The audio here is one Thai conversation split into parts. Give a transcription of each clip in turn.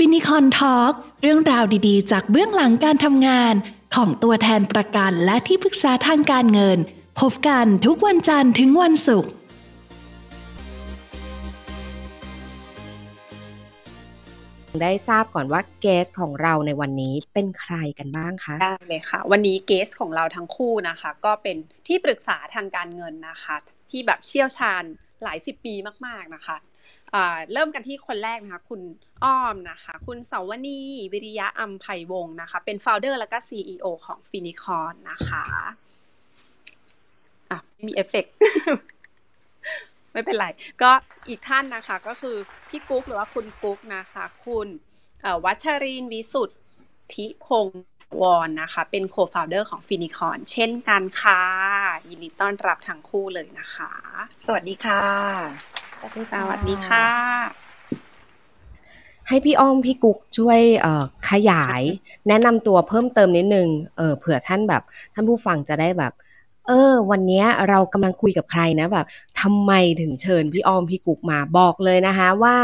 ฟินิคอนทอล์กเรื่องราวดีๆ จากเบื้องหลังการทำงาน ของตัวแทนประกันและที่ปรึกษาทางการเงิน พบกันทุกวันจันทร์ถึงวันศุกร์ได้ทราบก่อนว่า guest ของเราในวันนี้เป็นใครกันบ้างคะได้เลยค่ะ วันนี้ guest ของเราทั้งคู่นะคะ ก็เป็นที่ปรึกษาทางการเงินนะคะ ที่แบบเชี่ยวชาญหลายสิบปีมาก ๆนะคะอ่า เริ่มกันที่คนแรกนะคะ คุณอ้อมนะคะ คุณเสาวนีวิริยะอัมไพวงศ์นะคะ เป็น founder แล้วก็ CEO ของฟินิคอนนะคะอะไม่มีเอฟเฟกต์ไม่เป็นไร ก็อีกท่านนะคะ ก็คือพี่กุ๊กหรือว่าคุณกุ๊กนะคะ คุณวัชรินวิสุทธิพงศ์วอนนะคะ เป็น co-founder ของฟินิคอนเช่นกันค่ะ ยินดีต้อนรับทั้งคู่เลยนะคะ สวัสดีค่ะ สวัสดีสวัสดีค่ะ ให้พี่อ้อมพี่กุ๊กช่วยเอ่อขยาย แนะนำตัวเพิ่มเติมนิดนึงเออเผื่อท่านแบบ ท่านผู้ฟังจะได้แบบ เออ วันเนี้ยเรากำลังคุยกับใครนะแบบทำไมถึงเชิญพี่อ้อมพี่กุ๊กมาบอกเลยนะคะว่า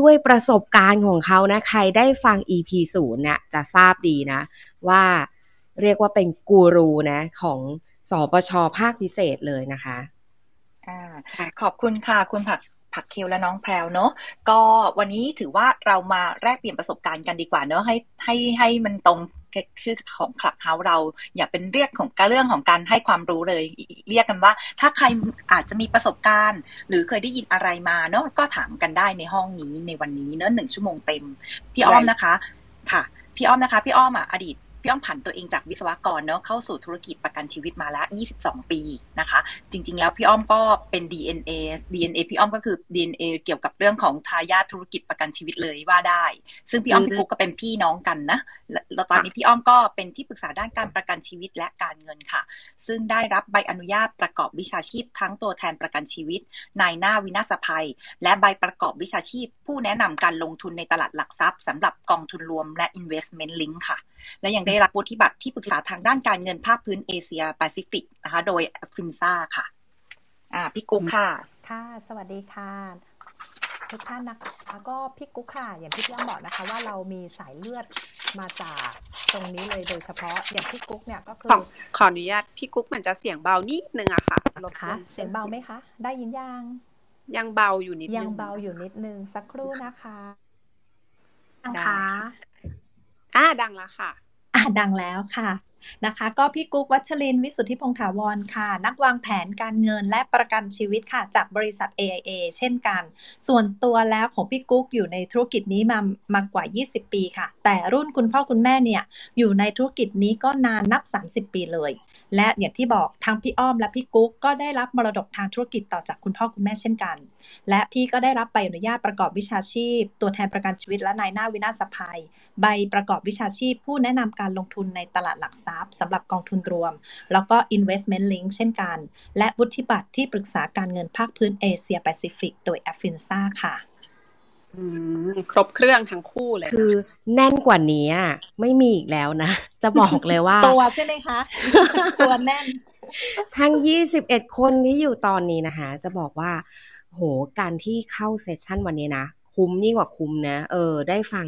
ด้วยประสบการณ์ของเขานะ ใครได้ฟัง EP ศูนย์เนี่ยจะทราบดีนะ ว่าเรียกว่าเป็นกูรูนะ ของสปชภาคพิเศษเลยนะคะ อ่าขอบคุณค่ะ คุณผักผักเคลและน้องแพรวเนอะก็วันนี้ถือว่าเรามาแลกเปลี่ยนประสบการณ์กันดีกว่าเนอะให้ให้ให้มันตรงชื่อของคลับเฮาเรา อย่าเป็นเรียกของการเรื่องของการให้ความรู้เลย เรียกกันว่า ถ้าใครอาจจะมีประสบการณ์ หรือเคยได้ยินอะไรมาเนอะก็ถามกันได้ในห้องนี้ในวันนี้เนอะหนึ่งชั่วโมงเต็ม พี่อ้อมนะคะ ค่ะ พี่อ้อมนะคะ พี่อ้อมอะอดีต พี่อ้อมผันตัวเองจากวิศวกรเนาะเข้าสู่ธุรกิจประกันชีวิตมาแล้ว22 ปีนะคะ จริง ๆ แล้วพี่อ้อมก็เป็น DNA DNA พี่อ้อมก็คือ DNA เกี่ยวกับเรื่องของทายาทธุรกิจประกันชีวิตเลยว่าได้ ซึ่งพี่อ้อมพี่ปุ๊กก็เป็นพี่น้องกันนะแล้วตอนนี้พี่อ้อมก็เป็นที่ปรึกษาด้านการประกันชีวิตและการเงินค่ะ ซึ่งได้รับใบอนุญาตประกอบวิชาชีพ ทั้งตัวแทนประกันชีวิตนายหน้าวินาศภัย และใบประกอบวิชาชีพ ผู้แนะนำการลงทุนในตลาดหลักทรัพย์สำหรับกองทุนรวมและ investment link ค่ะและยังได้รับวุฒิบัตรที่ปรึกษาทางด้านการเงินภาคพื้นเอเชียแปซิฟิกนะคะ โดยฟินซ่าค่ะ อ่าพี่กุ๊กค่ะ ค่ะ สวัสดีค่ะทุกท่านนะคะก็พี่กุ๊กค่ะ อย่างที่พี่อ้อมบอกนะคะว่าเรามีสายเลือดมาจากตรงนี้เลยโดยเฉพาะอย่างพี่กุ๊กเนี่ยก็คือขอขออนุญาตพี่กุ๊กเหมือนจะเสียงเบานิดนึงอะค่ะรบกคะวนเสียงเบาไหมคะ ได้ยินยังยังเบาอยู่นิดนึงยังเบาอยู่นิดนึงสักครู่นะคะได้ อ่าดังแล้วค่ะอะดังแล้วค่ะนะคะก็พี่กุ๊กวัชรินวิสุทธิพงษ์ถาวรค่ะ นักวางแผนการเงินและประกันชีวิตค่ะ จากบริษัท AIA เช่นกัน ส่วนตัวแล้วของพี่กุ๊กอยู่ในธุรกิจนี้มามากว่า 20 ปีค่ะ แต่รุ่นคุณพ่อคุณแม่เนี่ยอยู่ในธุรกิจนี้ก็นานนับ 30 ปีเลย และอย่างที่บอกทั้งพี่อ้อมและพี่กุ๊กก็ได้รับมรดกทางธุรกิจต่อจากคุณพ่อคุณแม่เช่นกัน และพี่ก็ได้รับใบอนุญาตประกอบวิชาชีพ ตัวแทนประกันชีวิตและนายหน้าวินาศภัย ใบประกอบวิชาชีพ ผู้แนะนำการลงทุนในตลาดหลักทรัพย์สำหรับกองทุนรวม แล้วก็ investment link เช่นกัน และวุฒิบัตรที่ปรึกษาการเงินภาคพื้นเอเชียแปซิฟิกโดย a f i n s a ค่ะอืม ครบเครื่องทั้งคู่เลย คือแน่นกว่านี้อะไม่มีอีกแล้วนะ จะบอกเลยว่า ตัวใช่ไหมคะ ตัวแน่น ทั้ง 21 คนที่อยู่ตอนนี้นะคะ จะบอกว่า โหการที่เข้าเซสชันวันนี้นะ คุ้มยิ่งกว่าคุ้มนะ เออ ได้ฟัง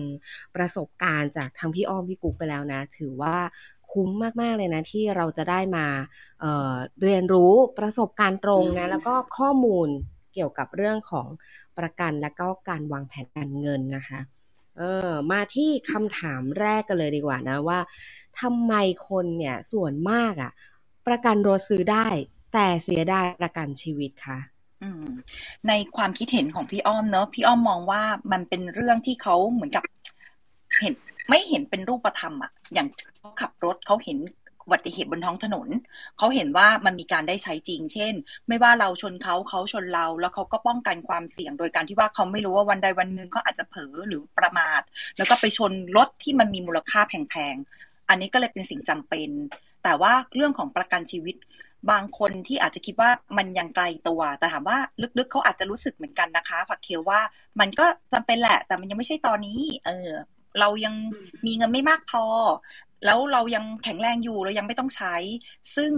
ประสบการณ์จากทั้งพี่อ้อมพี่กุ๊กไปแล้วนะ ถือว่าคุ้มมาก ๆ เลยนะ ที่เราจะได้มาเอ่อเรียนรู้ประสบการณ์ตรงนะ แล้วก็ข้อมูล เกี่ยวกับเรื่องของประกันและก็การวางแผนการเงินนะคะเออมาที่คำถามแรกกันเลยดีกว่านะว่าทำไมคนเนี่ยส่วนมากอะประกันรถซื้อได้ แต่เสียดายประกันชีวิตคะในความคิดเห็นของพี่อ้อมเนอะพี่อ้อมมองว่ามันเป็นเรื่องที่เขาเหมือนกับเห็นไม่เห็นเป็นรูปธรรมอะอย่างเขาขับรถเขาเห็น อุบัติเหตุบนท้องถนน เขาเห็นว่ามันมีการได้ใช้จริง เช่น ไม่ว่าเราชนเขาเขาชนเรา แล้วเขาก็ป้องกันความเสี่ยง โดยการที่ว่าเขาไม่รู้ว่าวันใดวันหนึ่งเขาอาจจะเผลอหรือประมาท แล้วก็ไปชนรถที่มันมีมูลค่าแพงๆ อันนี้ก็เลยเป็นสิ่งจำเป็น แต่ว่าเรื่องของประกันชีวิตบางคนที่อาจจะคิดว่ามันยังไกลตัว แต่ถามว่าลึกๆเขาอาจจะรู้สึกเหมือนกันนะคะฝักเคลว่ามันก็จำเป็นแหละ แต่มันยังไม่ใช่ตอนนี้ เออ เรายังมีเงินไม่มากพอ แล้วเรายังแข็งแรงอยู่เรายังไม่ต้องใช้ ซึ่ง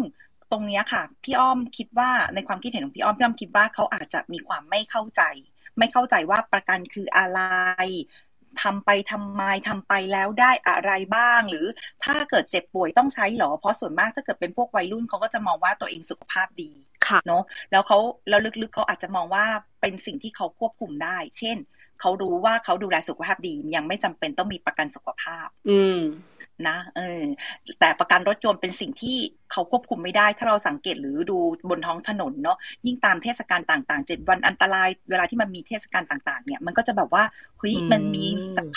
ตรงเนี้ยค่ะ พี่อ้อมคิดว่าในความคิดเห็นของพี่อ้อมพี่อ้อมคิดว่าเขาอาจจะมีความไม่เข้าใจ ไม่เข้าใจว่าประกันคืออะไรทำไปทำไมทำไปแล้วได้อะไรบ้าง หรือถ้าเกิดเจ็บป่วยต้องใช้หรอ เพราะส่วนมากถ้าเกิดเป็นพวกวัยรุ่นเขาก็จะมองว่าตัวเองสุขภาพดีค่ะเนาะแล้วเขาแล้วลึกๆเขาอาจจะมองว่าเป็นสิ่งที่เขาควบคุมได้ เช่นเขารู้ว่าเขาดูแลสุขภาพดียังไม่จำเป็นต้องมีประกันสุขภาพ อืม นะเออแต่ประกันรถยนต์เป็นสิ่งที่เขาควบคุมไม่ได้ ถ้าเราสังเกตหรือดูบนท้องถนนเนาะยิ่งตามเทศกาลต่างๆเจ็ดวันอันตราย เวลาที่มันมีเทศกาลต่างๆ เนี่ยมันก็จะแบบว่าเฮ้ยอืมมันมี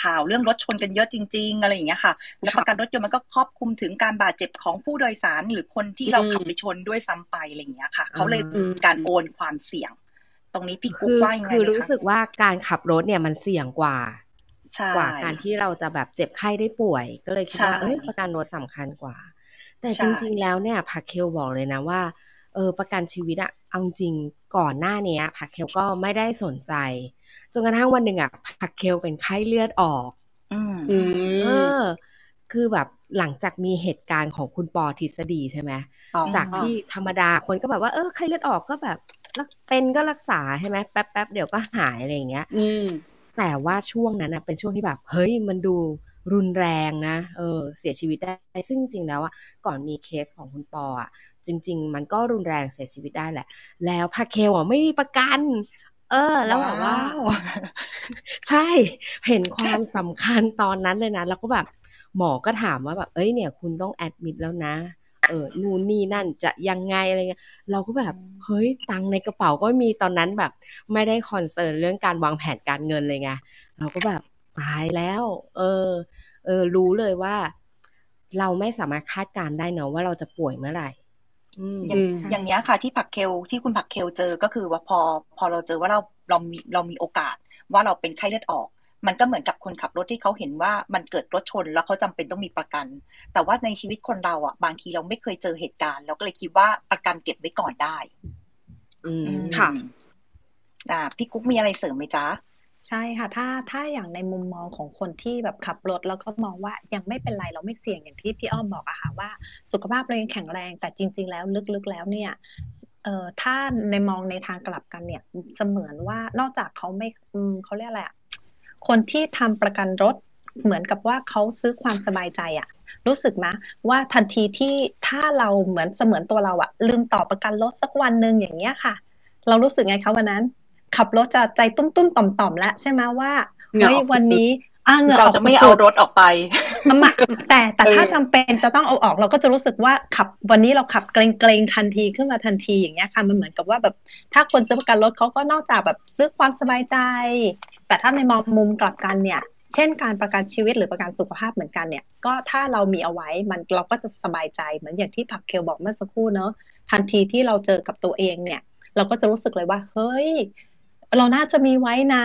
ข่าวเรื่องรถชนกันเยอะจริง ๆ อะไรอย่างเงี้ยค่ะ แล้วประกันรถยนต์มันก็ครอบคลุมถึงการบาดเจ็บของผู้โดยสารหรือคนที่เราอืมขับไปชนด้วยซ้ำไปอะไรอย่างเงี้ยค่ะ เขาเลยอืมการโอนความเสี่ยง ตรงนี้พี่กุ๊คืกอว่ายังไงคือเลยรู้คะสึกว่าการขับรถเนี่ยมันเสี่ยงกว่าใช่ กว่าการที่เราจะแบบเจ็บไข้ได้ป่วย ก็เลยคิดว่าใช่เอ้ยประกันรถสำคัญกว่า แต่ใช่จริง ๆ แล้วเนี่ยผักเคลบอกเลยนะว่าเออประกันชีวิตอะเอาจริงก่อนหน้าเนี้ยผักเคลก็ไม่ได้สนใจจนกระทั่งวันหนึ่งอะผักเคลเป็นไข้เลือดออกอืมอืเอมอคือแบบหลังจากมีเหตุการณ์ของคุณปอทฤษฎีใช่ไหมอ๋อจากที่ธรรมดาคนก็แบบว่าเออไข้เลือดออกก็แบบรักเป็นก็รักษาใช่ไหมแป๊บแป๊บๆเดี๋ยวก็หายอะไรอย่างเงี้ยอืม แต่ว่าช่วงนั้นนะเป็นช่วงที่แบบ เฮ้ยมันดูรุนแรงนะ เออ เสียชีวิตได้ ซึ่งจริงๆแล้วอะ ก่อนมีเคสของคุณปออะ จริง ๆ มันก็รุนแรงเสียชีวิตได้แหละ แล้วพาเคลอะไม่มีประกัน เออ แล้วแบบว่าว้าวใช่ เห็นความสำคัญตอนนั้นเลยนะ แล้วก็แบบหมอก็ถามว่าแบบ เอ้ยเนี่ย คุณต้องแอดมิดแล้วนะ เออนู่นนี่นั่นจะยังไงอะไรเงี้ยเราก็แบบเฮ้ยตังค์ในกระเป๋าก็ไม่มีตอนนั้นแบบ ไม่ได้คอนเซิร์นเรื่องการวางแผนการเงินเลยไงเราก็แบบตายแล้ว เออ เออ รู้เลยว่า เราไม่สามารถคาดการณ์ได้เนอะว่าเราจะป่วยเมื่อไหร่อืมอย่างอืมอย่างเนี้ยค่ะที่ผักเคลที่คุณผักเคลเจอก็คือว่าพอพอเราเจอว่าเราเรามีเรามีโอกาส ว่าเราเป็นไข้เลือดออก มันก็เหมือนกับคนขับรถที่เขาเห็นว่ามันเกิดรถชนแล้วเขาจำเป็นต้องมีประกัน แต่ว่าในชีวิตคนเราอะ บางทีเราไม่เคยเจอเหตุการณ์เราก็เลยคิดว่าประกันเก็บไว้ก่อนได้ อืมค่ะอ่าพี่กุ๊กมีอะไรเสริมไหมจ๊ะใช่ค่ะ ถ้าถ้าอย่างในมุมมองของคนที่แบบขับรถแล้วก็มองว่ายังไม่เป็นไรเราไม่เสี่ยงอย่างที่พี่อ้อมบอกอะค่ะว่า สุขภาพเรายังแข็งแรง แต่จริง ๆ แล้วลึกๆแล้วเนี่ยเอ่อถ้าในมองในทางกลับกันเนี่ยเสมือนว่านอกจากเขาไม่อืมเขาเรียกอะไรอะ คนที่ทำประกันรถเหมือนกับว่าเขาซื้อความสบายใจอะรู้สึกไหมว่าทันทีที่ถ้าเราเหมือนเสมือนตัวเราอะลืมต่อประกันรถสักวันหนึ่งอย่างเงี้ยค่ะ เรารู้สึกไงคะวันนั้น ขับรถจะใจตุ้มตุ้มๆต่อมต่อมๆแล้วใช่ไหมว่าเหงื่อเฮ้ยออกวันนี้อ่าเหงื่ออเราอกจะไม่เอารถออกไปเอามาแต่แต่ถ้าเออจำเป็นจะต้องเอาออกเราก็จะรู้สึกว่าขับวันนี้เราขับเกรงเกรงๆทันทีขึ้นมาทันทีอย่างเงี้ยค่ะมันเหมือนกับว่าแบบถ้าคนซื้อประกันรถเขาก็นอกจากแบบซื้อความสบายใจ แต่ถ้าในมองมุมกลับกันเนี่ยเช่นการประกันชีวิตหรือประกันสุขภาพเหมือนกันเนี่ยก็ถ้าเรามีเอาไว้มันเราก็จะสบายใจเหมือนอย่างที่ผักเคลบอกเมื่อสักครู่เนอะทันทีที่เราเจอกับตัวเองเนี่ย เราก็จะรู้สึกเลยว่า เฮ้ย เราน่าจะมีไว้นะ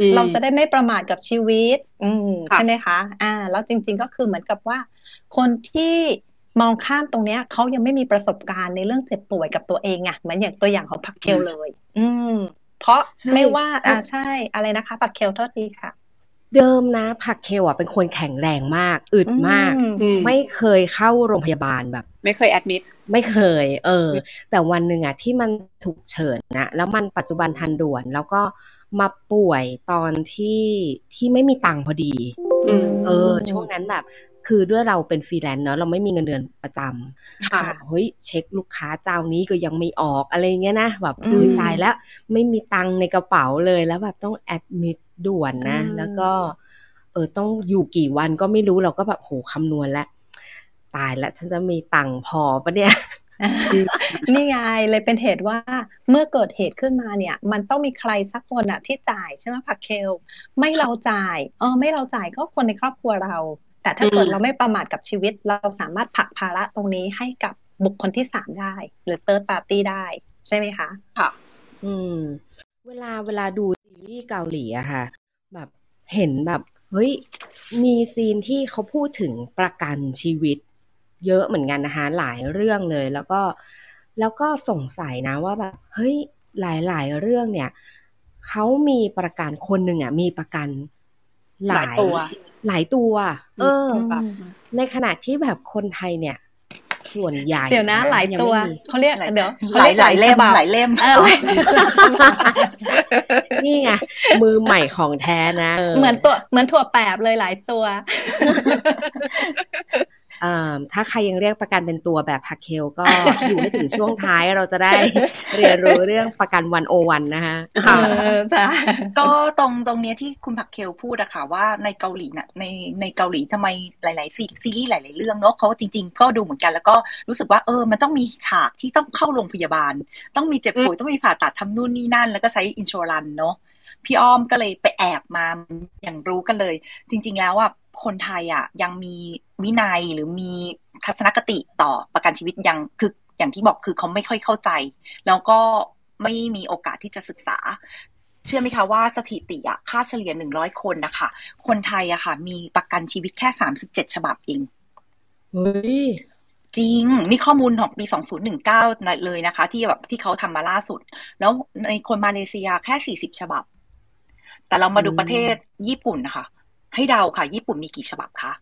อืมเราจะได้ไม่ประมาทกับชีวิต อืมค่ะใช่ไหมคะ อ่า แล้วจริง ๆ ก็คือเหมือนกับว่า คนที่มองข้ามตรงเนี้ยเขายังไม่มีประสบการณ์ในเรื่องเจ็บป่วยกับตัวเองอะเหมือนอย่างตัวอย่างของผักเคลเลย อืม เพราะใช่ไม่ว่าอ่าใช่อะไรนะคะ ผักเคลโทษทีค่ะ เดิมนะผักเคลอะเป็นคนแข็งแรงมาก อึดมากอือืมไม่เคยเข้าโรงพยาบาลแบบ ไม่เคยแอดมิดไม่เคย เออ แต่วันหนึ่งอะที่มันถูกเฉินนะแล้วมันปัจจุบันทันด่วน แล้วก็มาป่วยตอนที่ที่ไม่มีตังค์พอดีอืมเออ ช่วงนั้นแบบ คือด้วยเราเป็นฟรีแลนซ์เนาะเราไม่มีเงินเดือนประจำค่ะแบบเฮ้ยเช็คลูกค้าเจ้านี้ก็ยังไม่ออกอะไรเงี้ยนะแบบอืมอุ้ยตายแล้วไม่มีตังค์ในกระเป๋าเลยแล้วแบบต้องแอดมิดด่วนนะอืมแล้วก็เออต้องอยู่กี่วันก็ไม่รู้เราก็แบบโหคำนวณแล้วตายแล้วฉันจะมีตังค์พอปะเนี่ยนี่ไงเลยเป็นเหตุว่าเมื่อเกิดเหตุขึ้นมาเนี่ย มันต้องมีใครสักคนอะที่จ่ายใช่ไหมผักเคล ไม่เราจ่ายเออไม่เราจ่ายก็คนในครอบครัวเรา แต่ถ้าเกิดอืมเราไม่ประมาทกับชีวิต เราสามารถผลักภาระตรงนี้ให้กับบุคคลที่สามได้ หรือ third party ได้ ใช่ไหมคะ ค่ะ อืม เวลาเวลาดูซีรีส์เกาหลีอะค่ะ แบบเห็นแบบ เฮ้ย มีซีนที่เขาพูดถึงประกันชีวิต เยอะเหมือนกันนะคะหลายเรื่องเลย แล้วก็แล้วก็สงสัยนะว่าแบบเฮ้ยหลายๆเรื่องเนี่ยเขามีประกันคนหนึ่งอะมีประกันหลาหลายยตัว หลายตัว เออแบบในขณะที่แบบคนไทยเนี่ย ส่วนใหญ่เดี๋ยวนะหลายงตัวไม่มีเขาเรียกหลายเดี๋ยวเขหลายรีกหลายเล่มฉบับหลายเล่มเออหลายฉบับนี่ไงมือใหม่ของแท้นะเหมือนตัวเหมือนถั่วแปบเลยหลายตัว ถ้าใครยังเรียกประกันเป็นตัวแบบพักเคลก็อยู่ไม่ถึงช่วงท้ายเราจะได้เรียนรู้เรื่องประกันวันโอวันนะคะใช่ก็ตรงตรงนี้ที่คุณพักเคลพูดอะค่ะว่าในเกาหลีน่ะในในเกาหลีทำไมหลาย ๆ ซีรีส์หลาย ๆ เรื่องเนาะเขาจริง ๆ ก็ดูเหมือนกันแล้วก็รู้สึกว่าเออมันต้องมีฉากที่ต้องเข้าโรงพยาบาล ต้องมีเจ็บป่วยต้องมีผ่าตัดทำนู่นนี่นั่น แล้วก็ใช้อินชัวรันเนาะ พี่อ้อมก็เลยไปแอบมาอย่างรู้กันเลย จริง ๆ แล้วอะคนไทยอะยังมีวินัยหรือมีทัศนคติต่อประกันชีวิตยังคืออย่างที่บอกคือเขาไม่ค่อยเข้าใจ แล้วก็ไม่มีโอกาสที่จะศึกษา เชื่อไหมคะว่าสถิติอะค่าเฉลี่ยหนึ่งร้อยคนนะคะคนไทยอะค่ะ มีประกันชีวิตแค่สามสิบเจ็ดฉบับเองเฮ้ยจริง นี่ข้อมูลของปี2019เลยนะคะ ที่แบบที่เขาทำมาล่าสุด แล้วในคนมาเลเซียแค่40ฉบับ แต่เรามาดูประเทศญี่ปุ่นนะคะ ให้เดาค่ะ ญี่ปุ่นมีกี่ฉบับคะ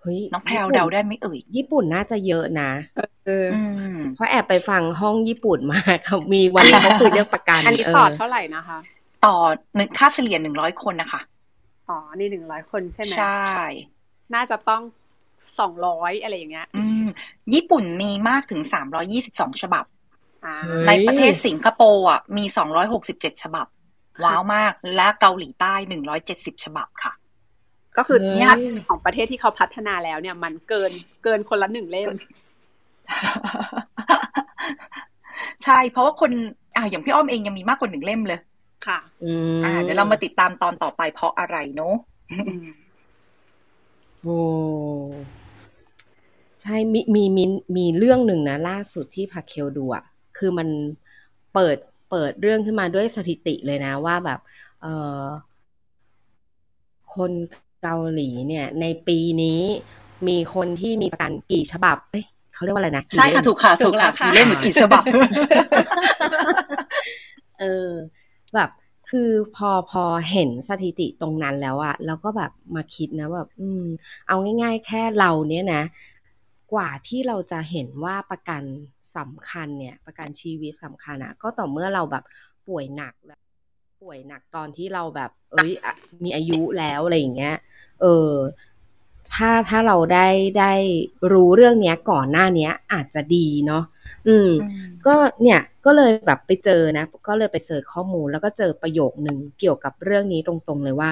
เฮ้ยน้องแพรวเดาได้ไหมเอ่ย ญี่ปุ่นน่าจะเยอะนะเออเพราะแอบไปฟังห้องญี่ปุ่นมาเขามีวันนี้เขาคุยเรื่องประกันอันนี้พอร์ตเท่าไหร่นะคะ ต่อหนึ่งค่าเฉลี่ยหนึ่งร้อยคนนะคะอ๋อนี่หนึ่งร้อยคนใช่ไหมใช่ น่าจะต้องสองร้อยอะไรอย่างเงี้ยอืมญี่ปุ่นมีมากถึงสามร้อยี่สิบสองฉบับในประเทศสิงคโปร์อะมีสองร้อยหกสิบเจ็ดฉบับ ว้าวมากและเกาหลีใต้หนึ่งร้อยเจ็ดสิบฉบับค่ะ ก็คือเนี่ยของประเทศที่เขาพัฒนาแล้วเนี่ย มันเกินเกินคนละหนึ่งเล่มใช่เพราะว่าคนอ่าอย่างพี่อ้อมเองยังมีมากกว่าหนึ่งเล่มเลย ค่ะอ่าเดี๋ยวเรามาติดตามตอนต่อไปเพราะอะไรเนาะโอ้ใช่มีมีมีมีเรื่องหนึ่งนะ ล่าสุดที่พาเคลดูอะคือมันเปิด เปิดเรื่องขึ้นมาด้วยสถิติเลยนะว่าแบบเออคนเกาหลีเนี่ย ในปีนี้มีคนที่มีประกันกี่ฉบับเอ้ยเขาเรียกว่าอะไรนะใช่ค่ะถูกค่ะถูกค่ะกี่เล่มกี่ฉบับเออแบบคือพอพอเห็นสถิติตรงนั้นแล้วอะแล้วก็แบบมาคิดนะแบบ อืม เอาง่าย ๆ แค่เราเนี่ยนะ กว่าที่เราจะเห็นว่าประกันสำคัญเนี่ยประกันชีวิตสำคัญอะก็ต่อเมื่อเราแบบป่วยหนักแล้วป่วยหนักตอนที่เราแบบ เอ้ยมีอายุแล้วอะไรอย่างเงี้ย เออถ้าถ้าเราได้ได้รู้เรื่องเนี้ยก่อนหน้าเนี้ยอาจจะดีเนาะอืม ก็เนี่ยก็เลยแบบไปเจอนะ ก็เลยไปเสิร์ชข้อมูลแล้วก็เจอประโยคหนึ่งเกี่ยวกับเรื่องนี้ตรงๆเลยว่า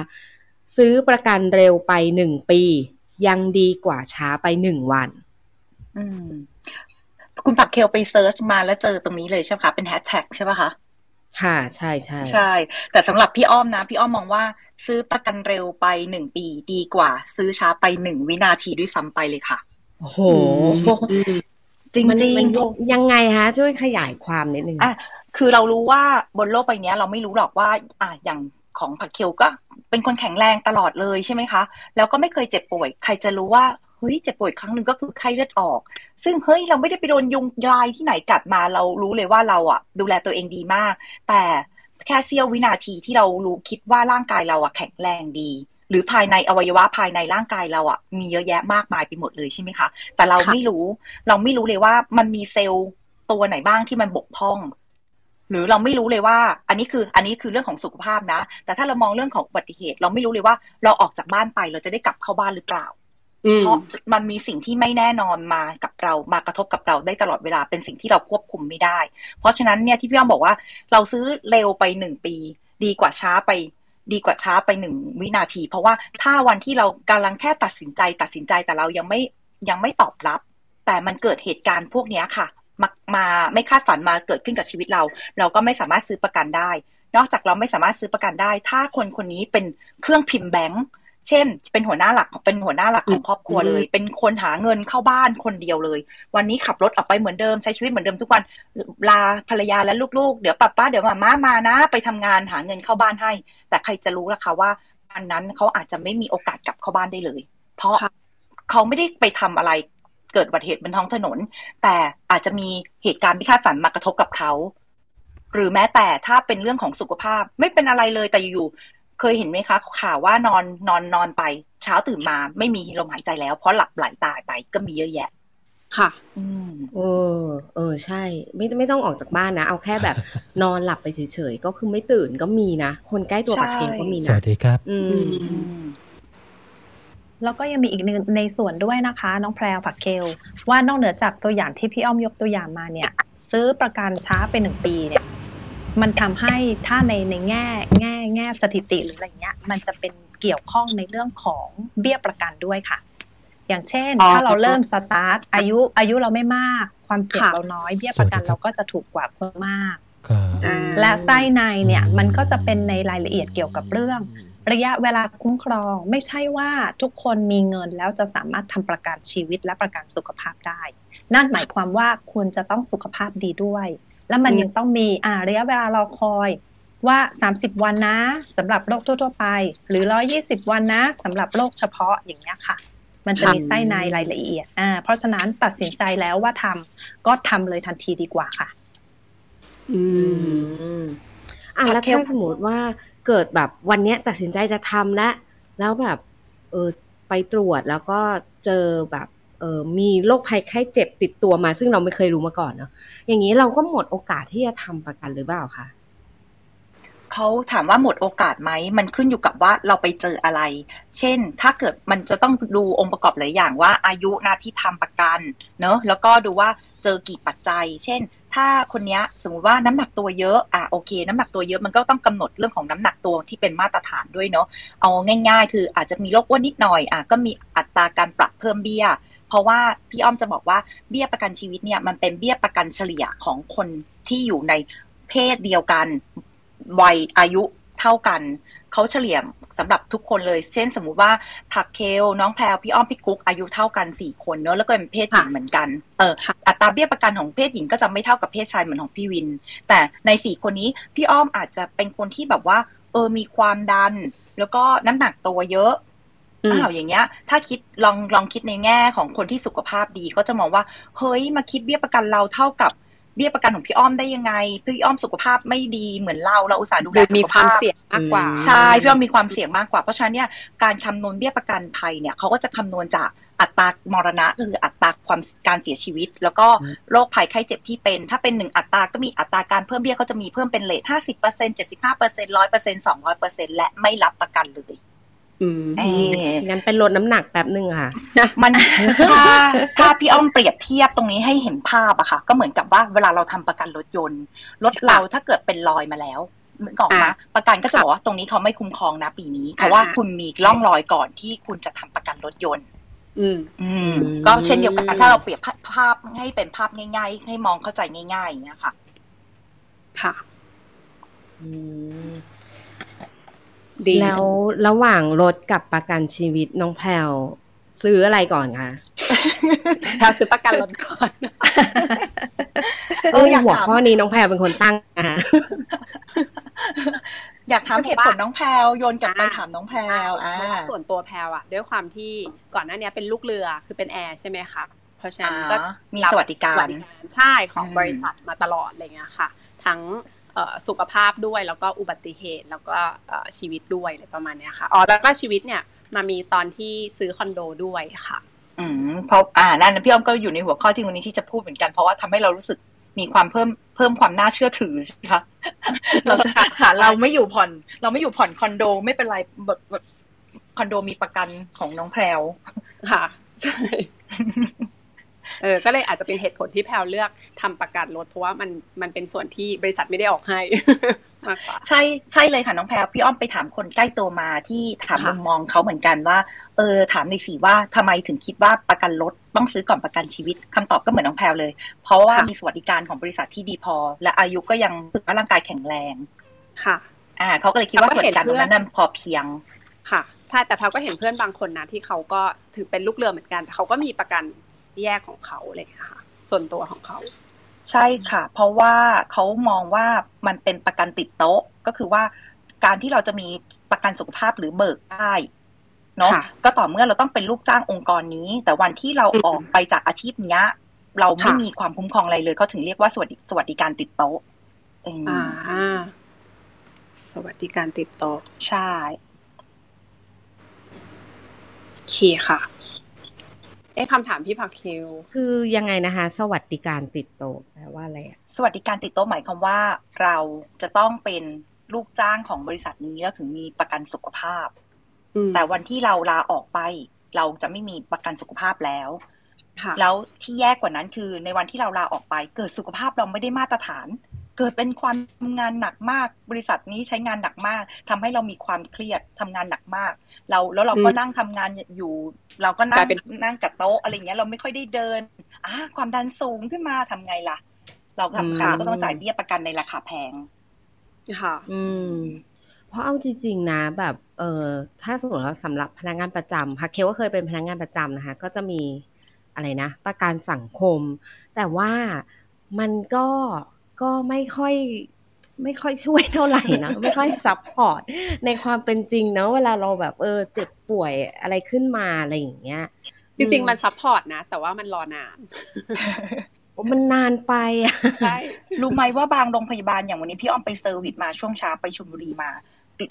ซื้อประกันเร็วไปหนึ่งปี ยังดีกว่าช้าไปหนึ่งวัน อืม คุณปักเคลไปเซิร์ชมาแล้วเจอตรงนี้เลยใช่ไหมคะ เป็นแฮชแท็กใช่ไหมคะค่ะ ใช่ใช่ใช่ แต่สำหรับพี่อ้อมนะ พี่อ้อมมองว่าซื้อประกันเร็วไปหนึ่งปีดีกว่า ซื้อช้าไปหนึ่งวินาทีด้วยซ้ำไปเลยค่ะ โอ้โห จริงจริงยังไงฮะ ช่วยขยายความนิดนึงอะคือเรารู้ว่าบนโลกใบนี้เราไม่รู้หรอกว่า อะอย่างของผักเคียวก็เป็นคนแข็งแรงตลอดเลยใช่ไหมคะ แล้วก็ไม่เคยเจ็บป่วย ใครจะรู้ว่าเฮ้ยเจ็บป่วยครั้งหนึ่งก็คือไข้เลือดออก ซึ่งเฮ้ยเราไม่ได้ไปโดนยุงลายที่ไหนกัดมาเรารู้เลยว่าเราอะ ดูแลตัวเองดีมาก แต่แค่เสี้ยววินาทีที่เรารู้คิดว่าร่างกายเราอะแข็งแรงดี หรือภายในอวัยวะภายในร่างกายเราอะมีเยอะแยะมากมายไปหมดเลยใช่ไหมคะ แต่เราไม่รู้ เราไม่รู้เลยว่ามันมีเซลล์ตัวไหนบ้างที่มันบกพร่องหรือเราไม่รู้เลยว่า อันนี้คืออันนี้คือเรื่องของสุขภาพนะ แต่ถ้าเรามองเรื่องของอุบัติเหตุ เราไม่รู้เลยว่าเราออกจากบ้านไปเราจะได้กลับเข้าบ้านหรือเปล่า เพราะมันมีสิ่งที่ไม่แน่นอนมากับเรามากระทบกับเราได้ตลอดเวลาเป็นสิ่งที่เราควบคุมไม่ได้ เพราะฉะนั้นเนี่ยที่พี่อ้อมบอกว่าเราซื้อเร็วไปหนึ่งปี ดีกว่าช้าไป ดีกว่าช้าไปหนึ่งวินาที เพราะว่าถ้าวันที่เรากำลังแค่ตัดสินใจ ตัดสินใจแต่เรายังไม่ยังไม่ตอบรับ แต่มันเกิดเหตุการณ์พวกนี้ค่ะมามาไม่คาดฝันมาเกิดขึ้นกับชีวิตเรา เราก็ไม่สามารถซื้อประกันได้ นอกจากเราไม่สามารถซื้อประกันได้ ถ้าคนคนนี้เป็นเครื่องพิมพ์แบงค์ เช่น เป็นหัวหน้าหลักเป็นหัวหน้าหลักของครอบครัวเลย เป็นคนหาเงินเข้าบ้านคนเดียวเลย วันนี้ขับรถออกไปเหมือนเดิมใช้ชีวิตเหมือนเดิมทุกวันลาภรรยาและลูกๆ เดี๋ยวป้าป้าเดี๋ยวมาม่ามานะ ไปทำงานหาเงินเข้าบ้านให้ แต่ใครจะรู้ล่ะคะว่าวันนั้นเขาอาจจะไม่มีโอกาสกลับเข้าบ้านได้เลย เพราะเขาไม่ได้ไปทำอะไรเกิดอุบัติเหตุบนท้องถนน แต่อาจจะมีเหตุการณ์ไม่คาดฝันมากระทบกับเขาหรือแม้แต่ถ้าเป็นเรื่องของสุขภาพไม่เป็นอะไรเลยแต่อยู่ เคยเห็นไหมคะข่าวว่านอนนอนนอนไป เช้าตื่นมาไม่มีลมหายใจแล้ว เพราะหลับไหลตายไปก็มีเยอะแยะ ค่ะ อืมเออ เออ ใช่ ไม่ไม่ต้องออกจากบ้านนะ เอาแค่แบบนอนหลับไปเฉยๆ ก็คือไม่ตื่นก็มีนะ คนใกล้ตัวใช่ปักเคนก็มีสนะวัสดีครับอืมอืมแล้วก็ยังมีอีกหนึ่งในส่วนด้วยนะคะ น้องแพรวผักเคลว่านอกเหนือจากตัวอย่างที่พี่อ้อมยกตัวอย่างมาเนี่ย ซื้อประกันช้าไปหนึ่งปีเนี่ย มันทำให้ถ้าในในแง่แง่แง่สถิติหรืออะไรเงี้ย มันจะเป็นเกี่ยวข้องในเรื่องของเบี้ยประกันด้วยค่ะ อย่างเช่นอ๋อถ้าเราเริ่มสตาร์ทอายุอายุเราไม่มาก ความเสี่ยงค่ะเราน้อยเบี้ยประกันสวัสดีครับเราก็จะถูกกว่าคนมากครับอ่าและไส้ในเนี่ยอืมมันก็จะเป็นในรายละเอียดเกี่ยวกับเรื่อง ระยะเวลาคุ้มครอง ไม่ใช่ว่าทุกคนมีเงินแล้วจะสามารถทำประกันชีวิตและประกันสุขภาพได้ นั่นหมายความว่าคุณจะต้องสุขภาพดีด้วย และมันอืมยังต้องมีอ่าระยะเวลารอคอยว่า 30 วันนะสำหรับโรคทั่ว ๆ ไป หรือ 120 วันนะสำหรับโรคเฉพาะอย่างเงี้ยค่ะ มันจะมีไส้ในรายละเอียดอ่าเพราะฉะนั้นตัดสินใจแล้วว่าทำก็ทำเลยทันทีดีกว่าค่ะ อือืมมอะแล้วถ้าสมมติว่าเกิดแบบวันเนี้ยตัดสินใจจะทำแล้วแล้วแบบ เออไปตรวจแล้วก็เจอแบบเออมีโรคภัยไข้เจ็บติดตัวมา ซึ่งเราไม่เคยรู้มาก่อนเนาะอย่างนี้เราก็หมดโอกาสที่จะทำประกันหรือเปล่าคะเขาถามว่าหมดโอกาสไหม มันขึ้นอยู่กับว่าเราไปเจออะไร เช่น ถ้าเกิดมันจะต้องดูองค์ประกอบหลายอย่างว่าอายุหน้าที่ทำประกันเนอะแล้วก็ดูว่าเจอกี่ปัจจัย เช่น ถ้าคนนี้สมมติว่าน้ำหนักตัวเยอะอะโอเค น้ำหนักตัวเยอะมันก็ต้องกำหนดเรื่องของน้ำหนักตัวที่เป็นมาตรฐานด้วยเนาะ เอาง่าย ๆ คืออาจจะมีโรคอ้วนนิดหน่อยอะก็มีอัตราการปรับเพิ่มเบี้ย เพราะว่าพี่อ้อมจะบอกว่าเบี้ยประกันชีวิตเนี่ยมันเป็นเบี้ยประกันเฉลี่ยของคนที่อยู่ในเพศเดียวกันวัยอายุเท่ากันเขาเฉลี่ยสำหรับทุกคนเลย เช่นสมมุติว่าผักเคลน้องแพรวพี่อ้อมพี่กุ๊กอายุเท่ากันสี่คนเนอะแล้วก็เป็นเพศหญิงเหมือนกันเออค่ะอัตราเบี้ยประกันของเพศหญิงก็จะไม่เท่ากับเพศชายเหมือนของพี่วิน แต่ในสี่คนนี้พี่อ้อมอาจจะเป็นคนที่แบบว่า เออมีความดัน แล้วก็น้ำหนักตัวเยอะ อืมอ้าวอย่างเงี้ย ถ้าคิดลองลองคิดในแง่ของคนที่สุขภาพดีก็จะมองว่า เฮ้ยมาคิดเบี้ยประกันเราเท่ากับเบี้ยประกันของพี่อ้อมได้ยังไง พี่อ้อมสุขภาพไม่ดีเหมือนเราเราอุตส่าห์ดูแลดูสุมีขความภาพเสี่ยงมากกว่าอืมใช่พี่อ้อมมีความเสี่ยงมากกว่าเพราะฉะนั้นเนี่ยการคำนวณเบี้ยประกันภัยเนี่ยเขาก็จะคำนวณจากอัตรามรณะคืออัตราความการเสียชีวิต แล้วก็โรคภัยไข้เจ็บที่เป็น ถ้าเป็นหนึ่งอัตราก็มีอัตราการเพิ่มเบี้ยเขาจะมีเพิ่มเป็นเลทห้าสิบเปอร์เซ็นต์เจ็ดสิบห้าเปอร์เซ็นต์ร้อยเปอร์เซ็นต์สองร้อยเปอร์เซ็นต์และไม่รับประกันเลยอืมเออ งั้นเป็นลดน้ำหนักแป๊บหนึ่งอะค่ะ มันถ้าถ้าพี่อ้อมเปรียบเทียบตรงนี้ให้เห็นภาพอะค่ะ ก็เหมือนกับว่าเวลาเราทำประกันรถยนต์ รถเราถ้าเกิดเป็นรอยมาแล้วนึกออกไหมอะประกันก็จะบอกว่าตรงนี้เขาไม่คุ้มครองนะปีนี้ เพราะว่าคุณมีร่องรอยก่อนที่คุณจะทำประกันรถยนต์อืมอืมอืมก็เช่นเดียวกันถ้าเราเปรียบภาพให้เป็นภาพง่าย ๆ ให้มองเข้าใจง่ายๆอย่างเงี้ยค่ะ ค่ะอืม ดีแล้วระหว่างรถกับประกันชีวิตน้องแพลวซื้ออะไรก่อนคะถ้าซื้อประกันรถก่อนเอออยากหัวถามข้อนี้น้องแพลวเป็นคนตั้งนะคะอยากถามเหตุผลน้องแพรวโยนกลับไปอ่าถามน้องแพรวอ่าส่วนตัวแพลวอะด้วยความที่ก่อนหน้านี้เป็นลูกเรือคือเป็นแอร์ใช่ไหมคะเพราะฉะนั้นก็อ่ามีสวัสดิการสวัสดิการใช่ของอืมบริษัทมาตลอดอะไรเงี้ยค่ะ ทั้งเอ่อ สุขภาพด้วย แล้วก็อุบัติเหตุ แล้วก็เอ่อชีวิตด้วยอะไรประมาณเนี้ยค่ะอ๋อแล้วก็ชีวิตเนี่ยมามีตอนที่ซื้อคอนโดด้วยค่ะ อืมเพราะอ่านั่นนะพี่อ้อมก็อยู่ในหัวข้อที่วันนี้ที่จะพูดเหมือนกันเพราะว่าทำให้เรารู้สึกมีความเพิ่มเพิ่มความน่าเชื่อถือใช่ไหมคะเราจะหาเราไม่อยู่ผ่อน เราไม่อยู่ผ่อนคอนโดไม่เป็นไรแบบแบบคอนโดมีประกันของน้องแพรวค่ะ ใช่ เออก็เลยอาจจะเป็นเหตุผลที่แพลวเลือกทำประกันรถ เพราะว่ามันมันเป็นส่วนที่บริษัทไม่ได้ออกให้มากกว่าใช่ใช่เลยค่ะน้องแพรวพี่อ้อมไปถามคนใกล้ตัวมาที่ถามค่ะมุมมองเขาเหมือนกันว่าเออถามในอยสิว่าทำไมถึงคิดว่าประกันรถต้องซื้อก่อนประกันชีวิตคำตอบก็เหมือนน้องแพรวเลย เพราะว่ามีสวัสดิการของบริษัทที่ดีพอ และอายุก็ยังถือว่าร่างกายแข็งแรงค่ะ อ่าเขาก็เลยคิดว่าแล้วสก็วัสดิการตรงนั้นเห็นเพื่อนนั้นพอเพียงค่ะใช่แต่แพลวก็เห็นเพื่อนบางคนนะที่เขาก็ถือเป็นลูกเรือเหมือนกันแต่เขาก็มีประกัน แยกของเขาอะไรอย่างเงี้ยค่ะ ส่วนตัวของเขา ใช่ค่ะ เพราะว่าเขามองว่ามันเป็นประกันติดโต๊ะ ก็คือว่าการที่เราจะมีประกันสุขภาพหรือเบิกได้เนาะค่ะก็ต่อเมื่อเราต้องเป็นลูกจ้างองค์กรนี้ แต่วันที่เราอืมออกไปจากอาชีพเนี้ย เราไม่ค่ะมีความคุ้มครองอะไรเลยเขาถึงเรียกว่าสวัสดิสวัสดิการติดโต๊ะเออออ่าสวัสดิการติดต่อใช่โอเคค่ะ เอ๊ะคำถามพี่ผักคิว คือยังไงนะคะ สวัสดิการติดโต๊ะแปลว่าอะไรอะสวัสดิการติดโต๊ะหมายความว่า เราจะต้องเป็นลูกจ้างของบริษัทนี้แล้วถึงมีประกันสุขภาพอืมแต่วันที่เราลาออกไป เราจะไม่มีประกันสุขภาพแล้วค่ะแล้วที่แย่กว่านั้นคือในวันที่เราลาออกไป เกิดสุขภาพเราไม่ได้มาตรฐาน เกิดเป็นความงานหนักมาก บริษัทนี้ใช้งานหนักมากทำให้เรามีความเครียดทำงานหนักมาก เราแล้วเราก็อืมนั่งทำงานอยู่ เราก็นั่กลางยเป็นนั่งกับโต๊ะอะไรเงี้ยเราไม่ค่อยได้เดินอ่าความดันสูงขึ้นมาทำไงล่ะ เราทำค่ะเราก็ต้องจ่ายเบี้ยประกันในราคาแพงค่ะ อืมเพราะเอาจริงๆนะแบบเออถ้าสมมติว่าสำหรับพนักงานประจำฮักเคลก็เคยเป็นพนักงานประจำนะคะ ก็จะมีอะไรนะ ประกันสังคม แต่ว่ามันก็ ก็ไม่ค่อยไม่ค่อยช่วยเท่าไหร่นะ ไม่ค่อย support ในความเป็นจริงเนาะเวลาเราแบบเออเจ็บป่วยอะไรขึ้นมาอะไรอย่างเงี้ย จริง ๆ มัน support นะ แต่ว่ามันรอนานมันนานไปอะใช่รู้ไหมว่าบางโรงพยาบาลอย่างวันนี้พี่อ้อมไป service มาช่วงเช้าไปชลบุรีมา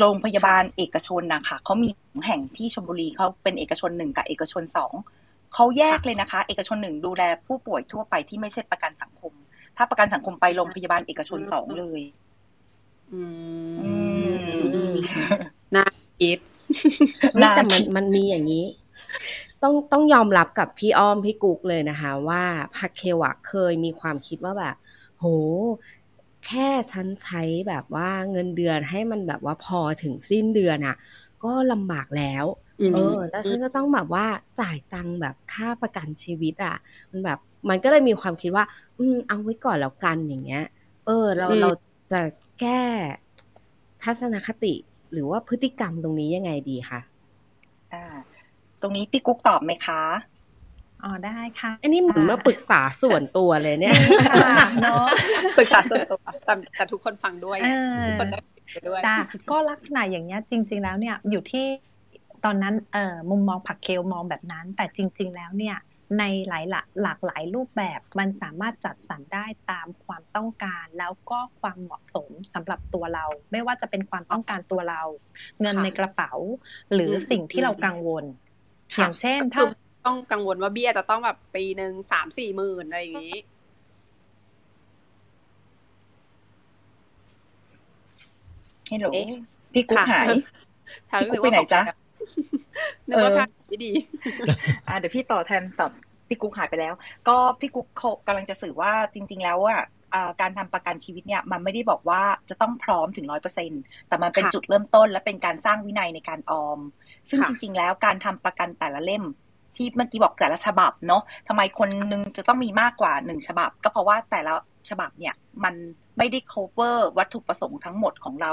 โรงพยาบาลเอกชนนะคะเขามีสองแห่งที่ชลบุรีเขาเป็นเอกชนหนึ่งกับเอกชนสองเขาแยกเลยนะคะ เอกชนหนึ่งดูแลผู้ป่วยทั่วไปที่ไม่ใช่ประกันสังคม ถ้าประกันสังคมไปโรงพยาบาลเอกชนสองเลย อือืมมน่าคิดเฮ้ยน่าแต่มันคิดมันมีอย่างนี้ ต้องต้องยอมรับกับพี่อ้อมพี่กุ๊กเลยนะคะ ว่าพักเคลอะเคยมีความคิดว่าแบบ โหแค่ฉันใช้แบบว่าเงินเดือนให้มันแบบว่าพอถึงสิ้นเดือนอะก็ลำบากแล้วอืมเออ แล้วฉันจะต้องแบบว่าจ่ายตังค์แบบค่าประกันชีวิตอะมันแบบ มันก็เลยมีความคิดว่า อืมเอาไว้ก่อนแล้วกันอย่างเงี้ย เออ เราอืมเราจะแก้ทัศนคติหรือว่าพฤติกรรมตรงนี้ยังไงดีคะอ่า ตรงนี้พี่กุ๊กตอบไหมคะอ๋อได้ค่ะ อันนี้เหมือนมาปรึกษาส่วนตัวเลยเนี่ยค่ะเนาะปรึกษาส่วนตัวแต่แต่ทุกคนฟังด้วยเออทุกคนได้ไปด้วยจ้าก็ลักษณะอย่างเงี้ยจริง ๆ แล้วเนี่ยอยู่ที่ตอนนั้นเอ่อมุมมองผักเคลมองแบบนั้น แต่จริง ๆ แล้วเนี่ย ในหลายหลากหลากหลายรูปแบบ มันสามารถจัดสรรได้ตามความต้องการ แล้วก็ความเหมาะสมสำหรับตัวเรา ไม่ว่าจะเป็นความต้องการตัวเรา เงินค่ะในกระเป๋า หรืออมสิ่งที่เรากังวลค่ะอย่างเช่นคืถ้าอต้องกังวลว่าเบี้ยจะต้องแบบปีหนึ่งสามสี่หมื่นอะไรอย่างนี้ฮัลโหลเอ๊ะพี่กุ๊กค่ะหายทางพี่กุ๊กไปไหนจ๊ะนึกว่าเออทาง ไม่ดี อ่าเดี๋ยวพี่ต่อแทนตอบพี่กุ๊กหายไปแล้ว ก็พี่กุ๊กเขากำลังจะสื่อว่าจริง ๆ แล้วอะอ่าการทำประกันชีวิตเนี่ยมันไม่ได้บอกว่าจะต้องพร้อมถึงร้อยเปอร์เซ็นแต่มันเป็นค่ะจุดเริ่มต้นและเป็นการสร้างวินัยในการออม ซึ่งค่ะจริง ๆ แล้วการทำประกันแต่ละเล่ม ที่เมื่อกี้บอกแต่ละฉบับเนาะทำไมคนนึงจะต้องมีมากกว่าหนึ่งฉบับ ก็เพราะว่าแต่ละฉบับเนี่ยมันไม่ได้ cover วัตถุประสงค์ทั้งหมดของเรา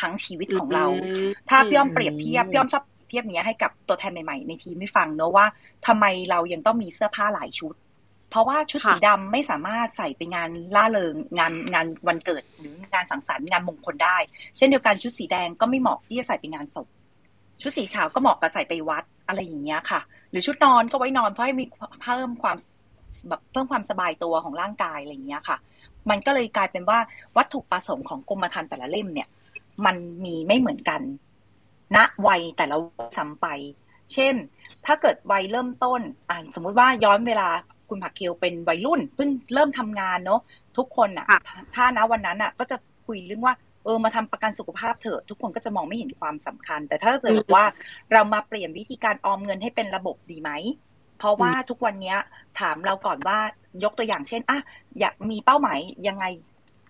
ทั้งชีวิตของเราอืมถ้าพี่อ้อมเปรียบเทียบพี่อ้อมชอบเทียบเนี้ยให้กับตัวแทนใหม่ๆ ในทีมไม่ฟังเนอะว่าทำไมเรายังต้องมีเสื้อผ้าหลายชุด เพราะว่าชุดค่ะสีดำไม่สามารถใส่ไปงานล่าเริงงานงานวันเกิดหรืองานสังสรรค์งานมงคลได้ เช่นเดียวกันชุดสีแดงก็ไม่เหมาะที่จะใส่ไปงานศพชุดสีขาวก็เหมาะกับใส่ไปวัดอะไรอย่างเงี้ยค่ะ หรือชุดนอนก็ไว้นอนเพราะให้มีเพิ่มความแบบเพิ่มความสบายตัวของร่างกายอะไรอย่างเงี้ยค่ะ มันก็เลยกลายเป็นว่าวัตถุประสงค์ของกรมธรรม์แต่ละเล่มเนี่ย มันมีไม่เหมือนกัน ณวัยแต่ละวัยซ้ำไป เช่น ถ้าเกิดวัยเริ่มต้นอ่านสมมุติว่าย้อนเวลาคุณผักเคลเป็นวัยรุ่นเพิ่งเริ่มทำงานเนาะทุกคนอะค่ะถ้านะวันนั้นอะก็จะคุยเรื่องว่าเออมาทำประกันสุขภาพเถอะทุกคนก็จะมองไม่เห็นความสำคัญ แต่ถ้าเกิดบอกว่าเรามาเปลี่ยนวิธีการออมเงินให้เป็นระบบดีไหม เพราะว่าทุกวันเนี้ยถามเราก่อนว่ายกตัวอย่างเช่นอะอยากมีเป้าหมายยังไง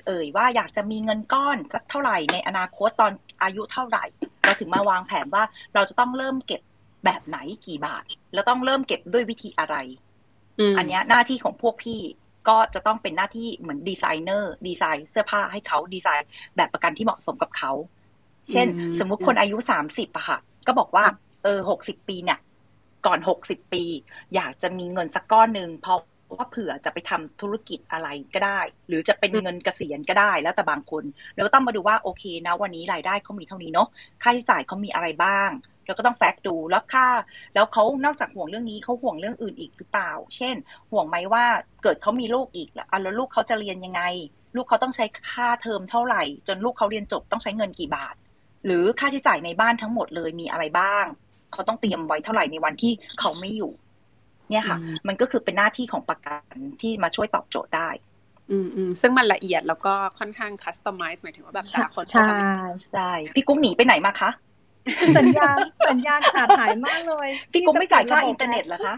เอ่ยว่าอยากจะมีเงินก้อนสักเท่าไหร่ในอนาคตตอนอายุเท่าไหร่ เราถึงมาวางแผนว่าเราจะต้องเริ่มเก็บแบบไหนกี่บาท แล้วต้องเริ่มเก็บด้วยวิธีอะไรมอันเนี้ยหน้าที่ของพวกพี่ก็จะต้องเป็นหน้าที่เหมือน designer design เสื้อผ้าให้เขาดีไซน์แบบประกันที่เหมาะสมกับเขา เช่นอืมสมมุติคนอายุสามสิบอะค่ะ ก็บอกว่า เออหกสิบปีเนี่ย ก่อนหกสิบปี อยากจะมีเงินสักก้อนหนึ่งเพราะ ว่าเผื่อจะไปทำธุรกิจอะไรก็ได้ หรือจะเป็นเงินเกษียณก็ได้แล้วแต่บางคนแล้วก็ต้องมาดูว่าโอเคนะวันนี้รายได้เขามีเท่านี้เนาะค่าใช้จ่ายเขามีอะไรบ้างแล้วก็ต้องแฟกดูแล้วค่า แล้วเขานอกจากห่วงเรื่องนี้เขาห่วงเรื่องอื่นอีกหรือเปล่า เช่น ห่วงไหมว่าเกิดเขามีลูกอีกแล้วอะแล้วลูกเขาจะเรียนยังไง ลูกเขาต้องใช้ค่าเทอมเท่าไหร่ จนลูกเขาเรียนจบต้องใช้เงินกี่บาท หรือค่าใช้จ่ายในบ้านทั้งหมดเลยมีอะไรบ้าง เขาต้องเตรียมไว้เท่าไหร่ในวันที่เขาไม่อยู่ เนี่ยค่ะอืมมันก็คือเป็นหน้าที่ของประกันที่มาช่วยตอบโจทย์ได้ อืมอืมซึ่งมันละเอียดแล้วก็ค่อนข้างคัสตอมไมซ์หมายถึงว่าแบบแต่ละคนก็ใช่จะไม่ใช่พี่กุ๊กหนีไปไหนมาคะสัญญาณสัญญาณขาดหายมากเลย พี่กุ๊กไม่จ่ายค่าจะปิดระบบอินเทอร์เน็ตเหรอคะ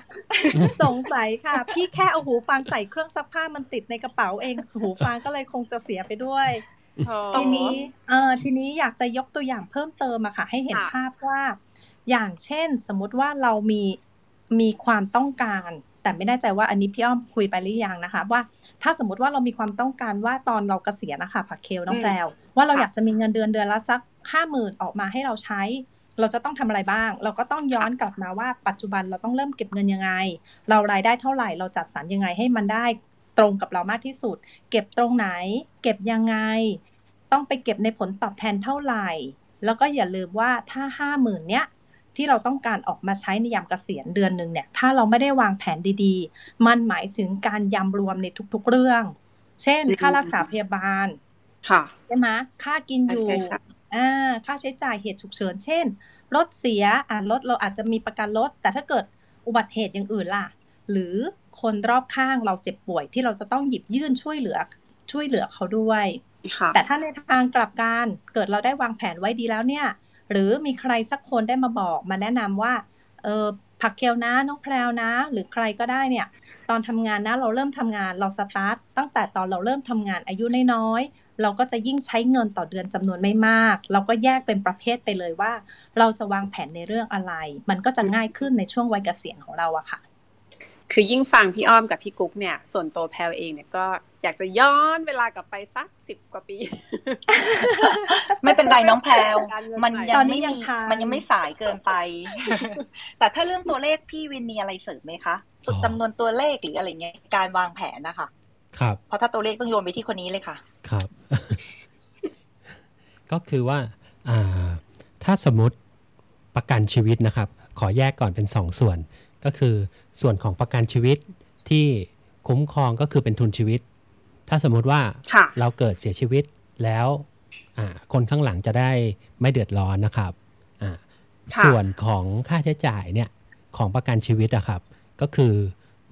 สงสัยค่ะ พี่แค่เอาหูฟังใส่เครื่องซักผ้ามันติดในกระเป๋าเองหูฟังก็เลยคงจะเสียไปด้วยโอ้ทีนี้เออทีนี้อยากจะยกตัวอย่างเพิ่มเติมอะค่ะ ให้เห็นค่ะภาพว่า อย่างเช่น สมมุติว่าเรามี มีความต้องการ แต่ไม่แน่ใจว่าอันนี้พี่อ้อมคุยไปหรือยังนะคะ ว่าถ้าสมมติว่าเรามีความต้องการว่าตอนเราเกษียณนะคะผักเคลน้องแพรวว่าเราอยากจะมีเงินเดือนเดือนละสักห้าหมื่นออกมาให้เราใช้ เราจะต้องทำอะไรบ้าง เราก็ต้องย้อนกลับมาว่าปัจจุบันเราต้องเริ่มเก็บเงินยังไง เรารายได้เท่าไหร่เราจัดสรรยังไงให้มันได้ตรงกับเรามากที่สุด เก็บตรงไหน เก็บยังไง ต้องไปเก็บในผลตอบแทนเท่าไหร่ แล้วก็อย่าลืมว่าถ้าห้าหมื่นเนี้ย ที่เราต้องการออกมาใช้ในยามเกษียณเดือนหนึ่งเนี่ยถ้าเราไม่ได้วางแผนดีๆ มันหมายถึงการยำรวมในทุกๆเรื่อง เช่น ค่ารักษาพยาบาลค่ะใช่ไหมค่ากินอยู่ใช่ใช่อ่าค่าใช้จ่ายเหตุฉุกเฉินเช่นรถเสียอ่ารถเราอาจจะมีประกันรถ แต่ถ้าเกิดอุบัติเหตุอย่างอื่นล่ะ หรือคนรอบข้างเราเจ็บป่วยที่เราจะต้องหยิบยื่นช่วยเหลือช่วยเหลือเขาด้วยค่ะแต่ถ้าในทางกลับกันเกิดเราได้วางแผนไว้ดีแล้วเนี่ย หรือมีใครสักคนได้มาบอกมาแนะนำว่าเออผักเคลนะน้องแพรวนะ หรือใครก็ได้เนี่ย ตอนทำงานนะเราเริ่มทำงานเราสตาร์ทตั้งแต่ตอนเราเริ่มทำงานอายุน้อยๆเราก็จะยิ่งใช้เงินต่อเดือนจำนวนไม่มาก เราก็แยกเป็นประเภทไปเลยว่า เราจะวางแผนในเรื่องอะไร มันก็จะง่ายขึ้นในช่วงวัยเกษียณของเราอะค่ะ คือยิ่งฟังพี่อ้อมกับพี่กุ๊กเนี่ย ส่วนตัวแพลวเองเนี่ยก็อยากจะย้อนเวลากลับไปสักสิบกว่าปี ไม่เป็นไรน้องแพรวการเงินมันใหม่ยัตองนนี้ไม่ยังมีทันมันยังไม่สายเกินไป แต่ถ้าเรื่องตัวเลขพี่วินมีอะไรเสริมไหมคะอ๋อจำนวนตัวเลขหรืออะไรเงี้ยการวางแผนนะคะครับเพราะถ้าตัวเลขต้องโยนไปที่คนนี้เลยค่ะ ครับ ก็คือว่าอ่าถ้าสมมติประกันชีวิตนะครับ ขอแยกก่อนเป็นสองส่วน ก็คือส่วนของประกันชีวิตที่คุ้มครองก็คือเป็นทุนชีวิต ถ้าสมมุติว่าค่ะเราเกิดเสียชีวิตแล้วอ่าคนข้างหลังจะได้ไม่เดือดร้อนนะครับอ่าค่ะส่วนของค่าใช้จ่ายเนี่ยของประกันชีวิตอะครับ ก็คือ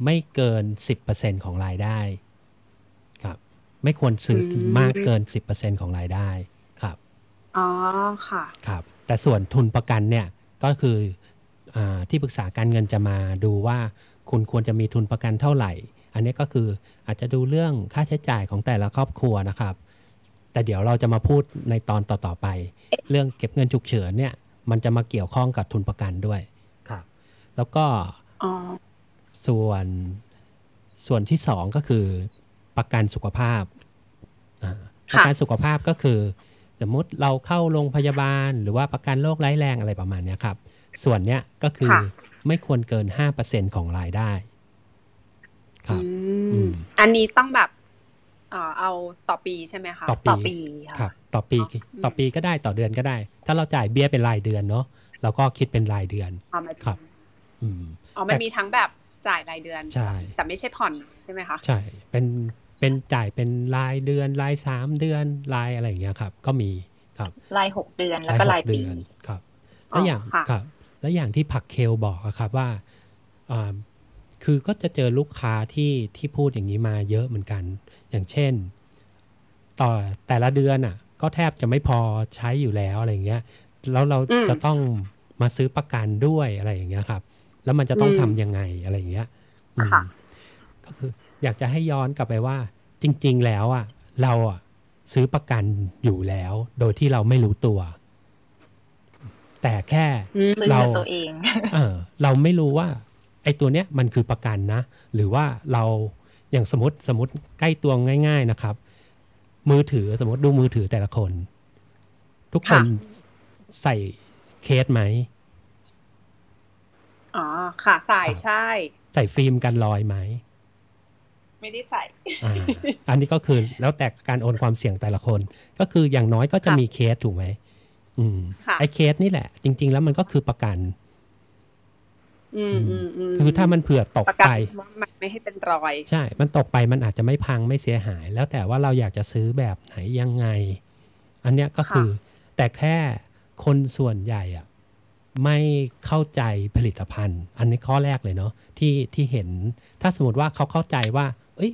ไม่เกิน 10%ของรายได้ครับ ไม่ควรซื้ออมมากเกิน 10%ของรายได้ครับอ๋อค่ะครับ แต่ส่วนทุนประกันเนี่ยก็คืออา ที่ปรึกษาการเงินจะมาดูว่าคุณควรจะมีทุนประกันเท่าไหร่ อันนี้ก็คืออาจจะดูเรื่องค่าใช้จ่ายของแต่ละครอบครัวนะครับ แต่เดี๋ยวเราจะมาพูดในตอนต่อๆไป เรื่องเก็บเงินฉุกเฉินเนี่ย มันจะมาเกี่ยวข้องกับทุนประกันด้วยครับ แล้วก็อ๋อส่วนส่วนที่สองก็คือประกันสุขภาพอ่าประกันสุขภาพก็คือ สมมุติเราเข้าโรงพยาบาล หรือว่าประกันโรคร้ายแรงอะไรประมาณเนี้ยครับ ส่วนเนี้ยก็คือค่ะไม่ควรเกิน5%ของรายได้ ครับอือืมมอันนี้ต้องแบบเอ่อเอาต่อปีใช่ไหมคะต่อต่อปีปีค่ะครับ ต่อปีอ๋ออืมต่อปีก็ได้ต่อเดือนก็ได้ ถ้าเราจ่ายเบี้ยเป็นรายเดือนเนาะเราก็คิดเป็นรายเดือนอ๋อหมายถึงครับ อืมอ๋อมันมีทั้งแบบจ่ายรายเดือนใช่แต่ไม่ใช่ผ่อนใช่ไหมคะใช่เป็นเป็นจ่ายเป็นรายเดือนรายสามเดือนรายอะไรอย่างเงี้ยครับ ก็มีครับรายหกเดือนแล้วก็รายหปีเดือนครับอ๋อแล้วอย่างค่ะครับ แล้วอย่างที่ผักเคลบอกอะครับว่าอ่าคือก็จะเจอลูกค้าที่ที่พูดอย่างนี้มาเยอะเหมือนกัน อย่างเช่น ต่อแต่ละเดือนอะ ก็แทบจะไม่พอใช้อยู่แล้วอะไรอย่างเงี้ย แล้วเราอืมจะต้องมาซื้อประกันด้วยอะไรอย่างเงี้ยครับ แล้วมันจะต้องอืมทำยังไงอะไรอย่างเงี้ยอืมค่ะก็คืออยากจะให้ย้อนกลับไปว่า จริง ๆ แล้วอะ เราอะซื้อประกันอยู่แล้ว โดยที่เราไม่รู้ตัว แต่แค่อืมซื้อเราเงินตัวเองเออเราไม่รู้ว่าไอ้ตัวเนี้ยมันคือประกันนะ หรือว่าเราอย่างสมมติสมมติใกล้ตัวง่าย ๆนะครับ มือถือสมมติดูมือถือแต่ละคน ทุกคนค่ะใส่เคสไหมอ๋อค่ะใส่ครับใช่ ใส่ฟิล์มกันรอยไหมไม่ได้ใส่อ่าอันนี้ก็คือแล้วแต่การโอนความเสี่ยงแต่ละคน ก็คืออย่างน้อยก็จะค่ะมีเคสถูกไหม อืมค่ะไอ้เคสนี่แหละ จริง ๆ แล้วมันก็คือประกัน อืมอืมอืมคือถ้ามันเผื่อตกประกัไปนว่ามันไม่ให้เป็นรอย ใช่ มันตกไปมันอาจจะไม่พังไม่เสียหาย แล้วแต่ว่าเราอยากจะซื้อแบบไหนยังไง อันเนี้ยก็คือ แต่แค่คนส่วนใหญ่อะไม่เข้าใจผลิตภัณฑ์ อันนี้ข้อแรกเลยเนาะที่ที่เห็นถ้าสมมติว่าเขาเข้าใจว่า เอ้ย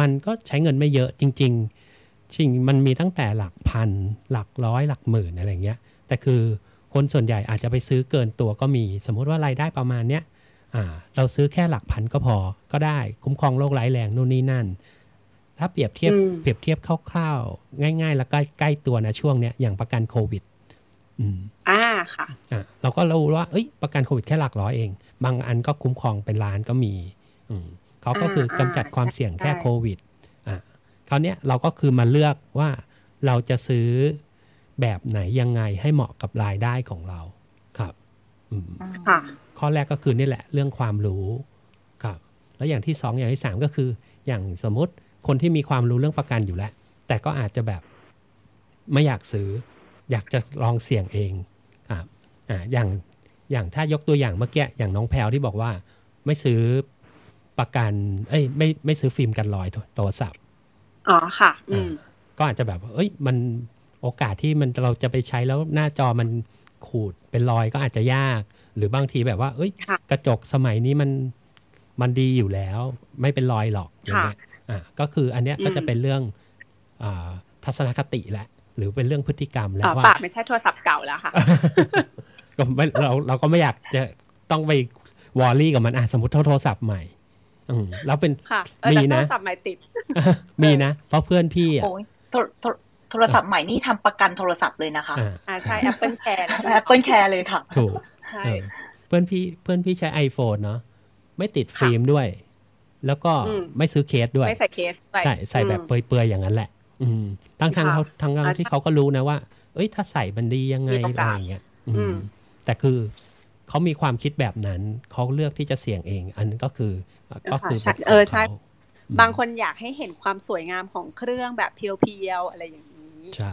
มันก็ใช้เงินไม่เยอะจริง ๆ จริงมันมีตั้งแต่หลักพัน หลักร้อย หลักหมื่นอะไรเงี้ย แต่คือคนส่วนใหญ่อาจจะไปซื้อเกินตัวก็มี สมมุติว่ารายได้ประมาณเนี้ยอ่าเราซื้อแค่หลักพันก็พอก็ได้ คุ้มครองโรคร้ายแรงนู่นนี่นั่น ถ้าเปรียบเทียบอืมเปรียบเทียบคร่าวๆ ง่าย ๆ แล้วก็ใกล้ตัวนะช่วงเนี้ยอย่างประกันโควิดอืมอ่าค่ะอะเราก็รู้ว่าเอ้ยประกันโควิดแค่หลักร้อยเอง บางอันก็คุ้มครองเป็นล้านก็มี อืมเขาก็คืออากำจัดความเสี่ยงแค่ใช่โควิดอะ คราวเนี้ยเราก็คือมาเลือกว่าเราจะซื้อแบบไหนยังไงให้เหมาะกับรายได้ของเราครับอืมค่ะข้อแรกก็คือนี่แหละ เรื่องความรู้ครับ แล้วอย่างที่สองอย่างที่สามก็คือ อย่างสมมติคนที่มีความรู้เรื่องประกันอยู่แล้ว แต่ก็อาจจะแบบไม่อยากซื้อ อยากจะลองเสี่ยงเองอ่าอ่าอย่างอย่างถ้ายกตัวอย่างเมื่อกี้อย่างน้องแพลวที่บอกว่า ไม่ซื้อประกัน เอ้ยไม่ไม่ซื้อฟิล์มกันรอยโทโทรศัพท์ อ๋อค่ะ อืมก็อาจจะแบบว่าเอ้ย มันโอกาสที่มันเราจะไปใช้แล้วหน้าจอมันขูดเป็นรอยก็อาจจะยาก หรือบางทีแบบว่า เอ้ยค่ะกระจกสมัยนี้มันมันดีอยู่แล้ว ไม่เป็นรอยหรอกอย่างเงี้ยอะก็คืออันเนี้ยก็จะเป็นเรื่องอาทัศนคติแหละ หรือเป็นเรื่องพฤติกรรมแล้อ๋อวว่าปากไม่ใช่โทรศัพท์เก่าแล้วค่ะก็ไม่เราเราก็ไม่อยากจะต้องไปวอรี่กับมันอะสมมติโทรศัพท์ใหม่อืม แล้วเป็นค่ะเออมีแต่โทนะรศัพท์ใหม่ติด มีนะ เพราะเพื่อนพี่อะโอ้ยโทรโทรโทรศัพท์ใหม่นี่ทำประกันโทรศัพท์เลยนะคะอ่าอ่าใช่ Apple Care นะ Apple Care เลยค่ะ ถูกใช่เออเพื่อนพี่เพื่อนพี่ใช้ iPhone เนาะไม่ติดฟิล์มด้วย แล้วก็อืมไม่ซื้อเคสด้วย ไม่ใส่เคสไปใช่ใส่แบบอืมเปลือยๆอย่างนั้นแหละ อืมทั้งทางค่ะเขาทางทางอ่าที่ใช่เขาก็รู้นะว่า เอ้ยถ้าใส่มันดียังไงมีโอกาอะไรสอย่างเงี้ยอือืมมแต่คือ เขามีความคิดแบบนั้น เขาเลือกที่จะเสี่ยงเอง อันนั้นก็คือก็คือใช่ป็นเออใช่ขงขมบางคนอยากให้เห็นความสวยงามของเครื่องแบบเพียวๆอะไรอย่างนี้ใช่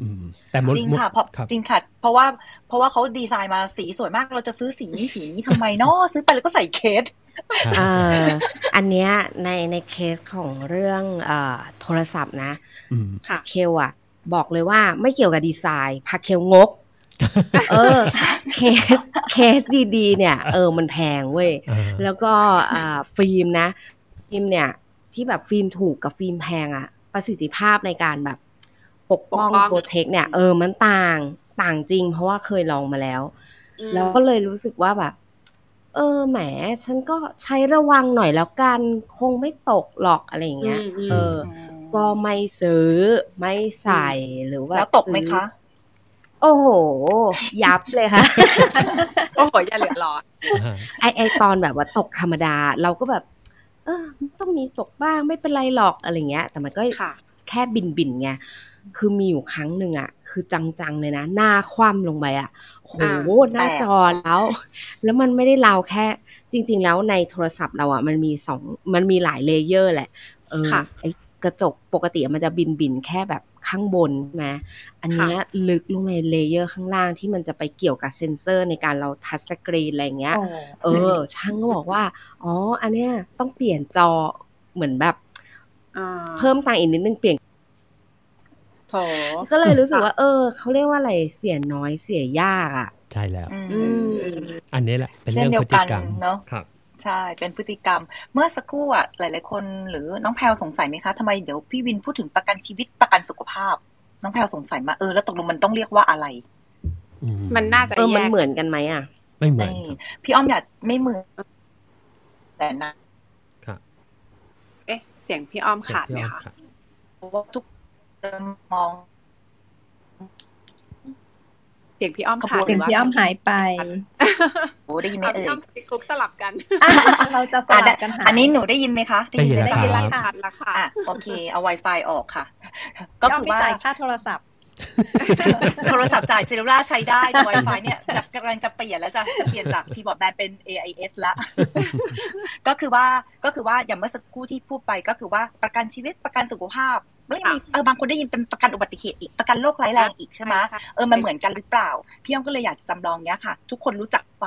อืมแต่มุดจริงมุดค่ะเพราะครับจริงค่ะ เพราะว่า เพราะว่าเขาดีไซน์มาสีสวยมากเราจะซื้อสีนี้สีนี้ทำไมเนาะซื้อไปแล้วก็ใส่เคสเอ่ออันเนี้ยในในเคสของเรื่องเอ่อโทรศัพท์นะอืมค่ะเคลอะบอกเลยว่าไม่เกี่ยวกับดีไซน์พาเคลงก เออ case case ดีๆ เนี่ย เออมันแพงเว้ยอ่าแล้วก็อ่าฟิล์มนะ ฟิล์มเนี่ยที่แบบฟิล์มถูกกับฟิล์มแพงอะประสิทธิภาพในการแบบปกป้องปกป้อง protect เนี่ย เออมันต่างต่างจริง เพราะว่าเคยลองมาแล้วอืมแล้วก็เลยรู้สึกว่าแบบ เออแหม ฉันก็ใช้ระวังหน่อยแล้วกันคงไม่ตกหรอกอะไรอย่างเงี้ยอืมอืมเออ ก็ไม่ซื้อไม่ใส่หรือว่าแล้วตกไหมซื้อคะ โอ้โห ยับเลยค่ะ โอ้โห อย่าเหลือร้อนอ่าไอไอตอนแบบว่าตกธรรมดา เราก็แบบ เออมันต้องมีตกบ้างไม่เป็นไรหรอกอะไรเงี้ย แต่มันก็ค่ะแค่บินบินๆไง คือมีอยู่ครั้งหนึ่งอะ คือจังๆเลยนะ หน้าคว่ำลงไปอะโอ้โหอ่าหน้าจอแล้ว แล้วมันไม่ได้เราแค่ จริง ๆ แล้วในโทรศัพท์เราอะ มันมีสอง มันมีหลาย layer แหละ เออค่ะไอ กระจกปกติมันจะบิ่นบิ่นๆแค่แบบข้างบนใช่ไหมอันเนี้ยลึกลงไป layer ข้างล่างที่มันจะไปเกี่ยวกับเซ็นเซอร์ในการเรา touchscreen อะไรเงี้ย เออ ช่างก็บอกว่า อ๋อ อันเนี้ยต้องเปลี่ยนจอเหมือนแบบอ่าเพิ่มตังค์อีกนิดนึงเปลี่ยนโถก็เลยรู้สึกว่า เออเขาเรียกว่าอะไรเสียน้อยเสียยากอะ ใช่แล้วอืมอืมอันนี้แหละเป็นเช่เรื่นองเดียวพฤติกันกรรมเนอะครับ ใช่ เป็นพฤติกรรม เมื่อสักครู่อะหลาย ๆ คนหรือน้องแพลวสงสัยไหมคะทำไมเดี๋ยวพี่วินพูดถึงประกันชีวิตประกันสุขภาพ น้องแพลวสงสัยมาเออแล้วตกลงมันต้องเรียกว่าอะไรอืมันน่าจะเออแยมันกเหมือนกันไหมอะ ไม่เหมือนนี่ครับพี่อ้อมอยากไม่เหมือนแต่นะครับเอ๊ะ เสียงพี่อ้อมขาดไหมเสียงพี่อ้อคะขาดเพราะว่าทุกคนมอง เสียงพี่อ้อมขาดขบวนหรืถึงว่าพี่อ้อมหายไปโอ้ได้ยินไหมเอาเอ่พี่ยอ้อมพี่กุ๊กสลับกัน เราจะสอะลับกันหาอันนี้หนูได้ยินไหมคะ ได้ยินไหมแล้วได้ยินคแล้รัวบค่ะขาดละค่ะอะโอเค เอา Wi-Fi ออกค่ะ ก็พี่อ้อมคือไม่ว่าจ่ายค่าโทรศัพท์ โทรศัพท์จ่ายเซลลูล่าใช้ได้แต่ Wi-Fi เนี่ยจะกำลังจะเปลี่ยนแล้วจะจะเปลี่ยนจากทีบอร์ดแบนเป็น AIS ละ ก็คือว่าก็คือว่าอย่างเมื่อสักครู่ที่พูดไปก็คือว่าประกันชีวิตประกันสุขภาพ แล้วยังมีเออบางคนได้ยินเป็นประกันอุบัติเหตุอีกประกันโรคร้ายแรงอีกใช่ไหมใช่เออมันเหมือนกันหรือเปล่า พี่อ้อมก็เลยอยากจะจำลองเนี้ยค่ะ ทุกคนรู้จักไฟ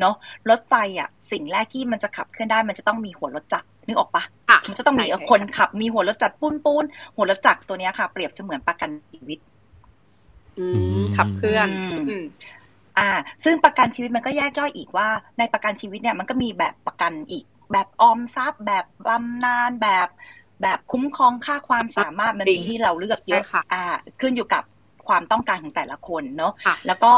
เนาะรถไฟอะสิ่งแรกที่มันจะขับเคลื่อนได้มันจะต้องมีหัวรถจักรนึกออกปะค่ะมันจะต้องมีใช่ใช่คนขับมีหัวรถจักรปูนปูนหัวรถจักรตัวเนี้ยค่ะ เปรียบเสมือนประกันชีวิตอือืมมขับเคลื่อนอืมอืมอ่า ซึ่งประกันชีวิตมันก็แยกย่อยอีกว่า ในประกันชีวิตเนี่ยมันก็มีแบบประกันอีก แบบออมทรัพย์ แบบบำนาญแบบ แบบคุ้มครองค่าความสามารถมันมีที่เราเลือกเยอะอ่า ขึ้นอยู่กับความต้องการของแต่ละคนเนาะแล้วก็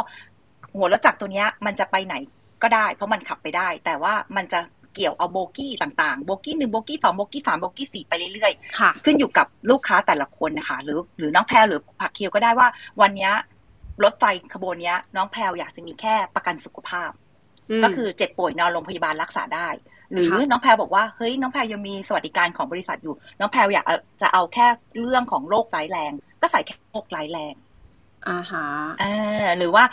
หัวรถจักรตัวเนี้ยมันจะไปไหนก็ได้ เพราะมันขับไปได้ แต่ว่ามันจะเกี่ยวเอาโบกี้ต่างๆ โบกี้หนึ่งโบกี้สองโบกี้สามโบกี้สี่ไปเรื่อยๆ ขึ้นอยู่กับลูกค้าแต่ละคนนะคะ หรือหรือน้องแพรหรือผักเคียวก็ได้ว่า วันนี้รถไฟขบวนนี้น้องแพรอยากจะมีแค่ประกันสุขภาพ ก็คือเจ็บป่วยนอนโรงพยาบาลรักษาได้ หรือน้องแพรบอกว่าเฮ้ยน้องแพรยังมีสวัสดิการของบริษัทอยู่ น้องแพรอยากจะเอาแค่เรื่องของโรคร้ายแรง ก็ใส่แค่โรคร้ายแรงอ่าฮะอ่าหรือว่า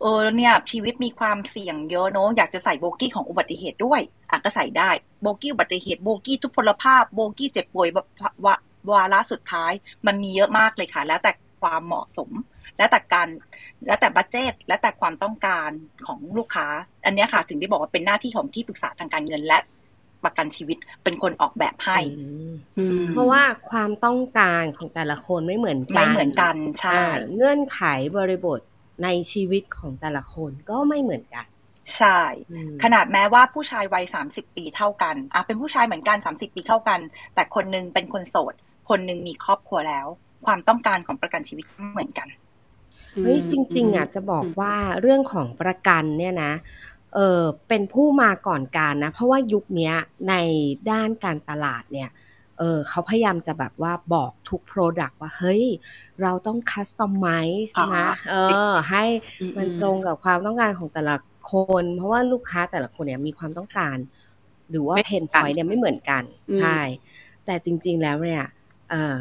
เออเนี่ยชีวิตมีความเสี่ยงเยอะเนาะอยากจะใส่โบกี้ของอุบัติเหตุด้วยอะก็ใส่ได้โบกี้อุบัติเหตุโบกี้ทุพพลภาพโบกี้เจ็บป่วยแบบวาระสุดท้าย มันมีเยอะมากเลยค่ะ แล้วแต่ความเหมาะสม แล้วแต่การแล้วแต่บัตเจตและแต่ความต้องการของลูกค้า อันนี้ค่ะถึงได้บอกว่าเป็นหน้าที่ของที่ปรึกษาทางการเงินและประกันชีวิตเป็นคนออกแบบให้ เพราะว่าความต้องการของแต่ละคนไม่เหมือนกัน ไม่เหมือนกันใช่เงื่อนไขบริบทในชีวิตของแต่ละคนก็ไม่เหมือนกัน ใช่ ขนาดแม้ว่าผู้ชายวัยสามสิบปีเท่ากันอะเป็นผู้ชายเหมือนกันสามสิบปีเท่ากัน แต่คนนึงเป็นคนโสด คนนึงมีครอบครัวแล้ว ความต้องการของประกันชีวิตเหมือนกัน เฮ้ยจริง ๆอะจะบอกว่าเรื่องของประกันเนี่ยนะเออเป็นผู้มาก่อนการนะ เพราะว่ายุคนี้ในด้านการตลาดเนี่ยเออเขาพยายามจะแบบว่าบอกทุก Product ว่า เฮ้ย เราต้องคัสตอมไมซ์นะเออให้มันตรงกับความต้องการของแต่ละคน เพราะว่าลูกค้าแต่ละคนเนี่ยมีความต้องการ หรือว่าเพนพอยต์เนี่ยไม่เหมือนกัน ใช่ แต่จริง ๆแล้วเนี่ยเออ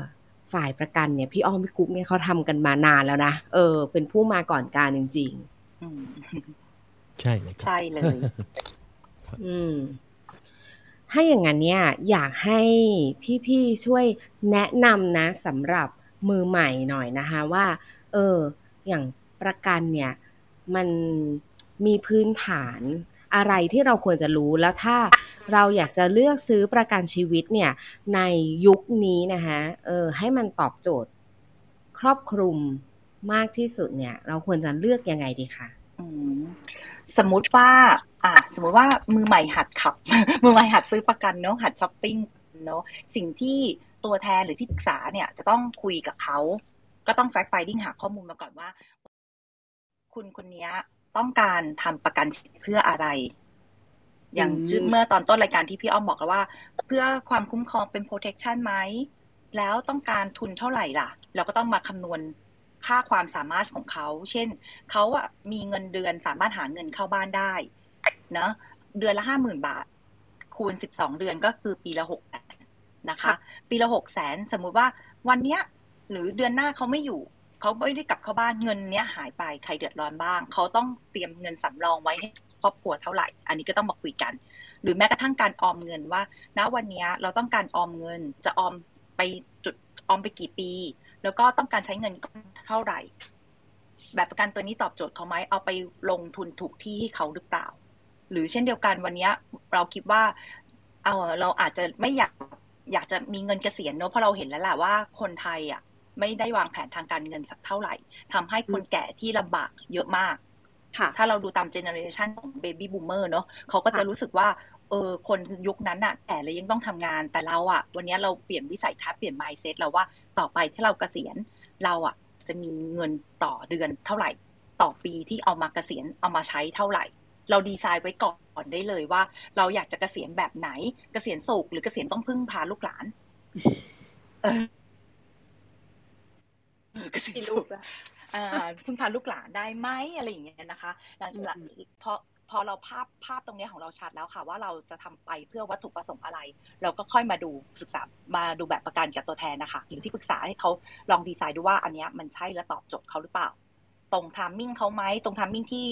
ฝ่ายประกันเนี่ยพี่อ้อมพี่กุ๊กเนี่ยเขาทำกันมานานแล้วนะเออ เป็นผู้มาก่อนการจริงๆใช่เลยใช่เลย อืมถ้าอย่างนั้นเนี่ยอยากให้พี่ๆช่วยแนะนำนะสำหรับมือใหม่หน่อยนะคะว่า เออ อย่างประกันเนี่ย มันมีพื้นฐาน อะไรที่เราควรจะรู้แล้วถ้าเราอยากจะเลือกซื้อประกันชีวิตเนี่ยในยุคนี้นะคะเออให้มันตอบโจทย์ครอบคลุมมากที่สุดเนี่ย เราควรจะเลือกยังไงดีคะสมมติว่าอะสมมติว่ามือใหม่หัดขับ มือใหม่หัดซื้อประกันเนาะหัดช้อปปิ้งเนาะสิ่งที่ตัวแทนหรือที่ปรึกษาเนี่ย จะต้องคุยกับเขา ก็ต้อง fact finding หาข้อมูลมาก่อนว่า คุณคนนี้ ต้องการทำประกันเพื่ออะไร อย่างเมื่อตอนต้นรายการที่พี่อ้อมบอกแล้วว่า เพื่อความคุ้มครองเป็น protection ไหม แล้วต้องการทุนเท่าไหร่ล่ะ เราก็ต้องมาคำนวณค่าความสามารถของเขา เช่น เขาอะมีเงินเดือนสามารถหาเงินเข้าบ้านได้นะเดือนละห้าหมื่นบาท คูณสิบสองเดือนก็คือปีละหกแสนนะคะ ปีละหกแสนสมมุติว่าวันเนี้ย หรือเดือนหน้าเขาไม่อยู่ เขาไม่ได้กลับเข้าบ้านเงินเนี้ยหายไปใครเดือดร้อนบ้าง เขาต้องเตรียมเงินสำรองไว้ให้ครอบครัวเท่าไหร่ อันนี้ก็ต้องมาคุยกัน หรือแม้กระทั่งการออมเงินว่า ณวันนี้เราต้องการออมเงินจะออมไปจุดออมไปกี่ปี แล้วก็ต้องการใช้เงินเท่าไหร่ แบบประกันตัวนี้ตอบโจทย์เขาไหมเอาไปลงทุนถูกที่ให้เขาหรือเปล่า หรือเช่นเดียวกันวันนี้เราคิดว่าเอาเราอาจจะไม่อยากอยากจะมีเงินเกษียณเนอะเพราะเราเห็นแล้วแหละว่าคนไทยอะ ไม่ได้วางแผนทางการเงินสักเท่าไหร่ทำให้คนแก่ที่ลำบากเยอะมากถ้าเราดูตามเจเนอเรชันของเบบี้บูมเมอร์เนาะเขาก็จะรู้สึกว่าเออคนยุคนั้นอะแต่เลยยังต้องทำงานแต่เราอะวันนี้เราเปลี่ยนวิสัยทัศน์เปลี่ยนไมซ์เซ็ตเราว่าต่อไปที่เราเกษียณเราอะจะมีเงินต่อเดือนเท่าไหร่ ต่อปีที่เอามาเกษียณเอามาใช้เท่าไหร่ เราดีไซน์ไว้ก่อนได้เลยว่า เราอยากจะเกษียณแบบไหน เกษียณสุขหรือเกษียณต้องพึ่งพาลูกหลาน เกษียณสุขพึ่งพาลูกหลานได้ไหมอะไรอย่างเงี้ยนะคะพอพอเราภาพภาพตรงนี้ของเราชัดแล้วค่ะ ว่าเราจะทำไปเพื่อวัตถุประสงค์อะไร เราก็ค่อยมาดูศึกษามาดูแบบประกันกับตัวแทนนะคะหรือที่ปรึกษาให้เขาลองดีไซน์ดูว่าอันนี้มันใช่และตอบโจทย์เขาหรือเปล่า ตรง timing เขาไหมตรง timing ที่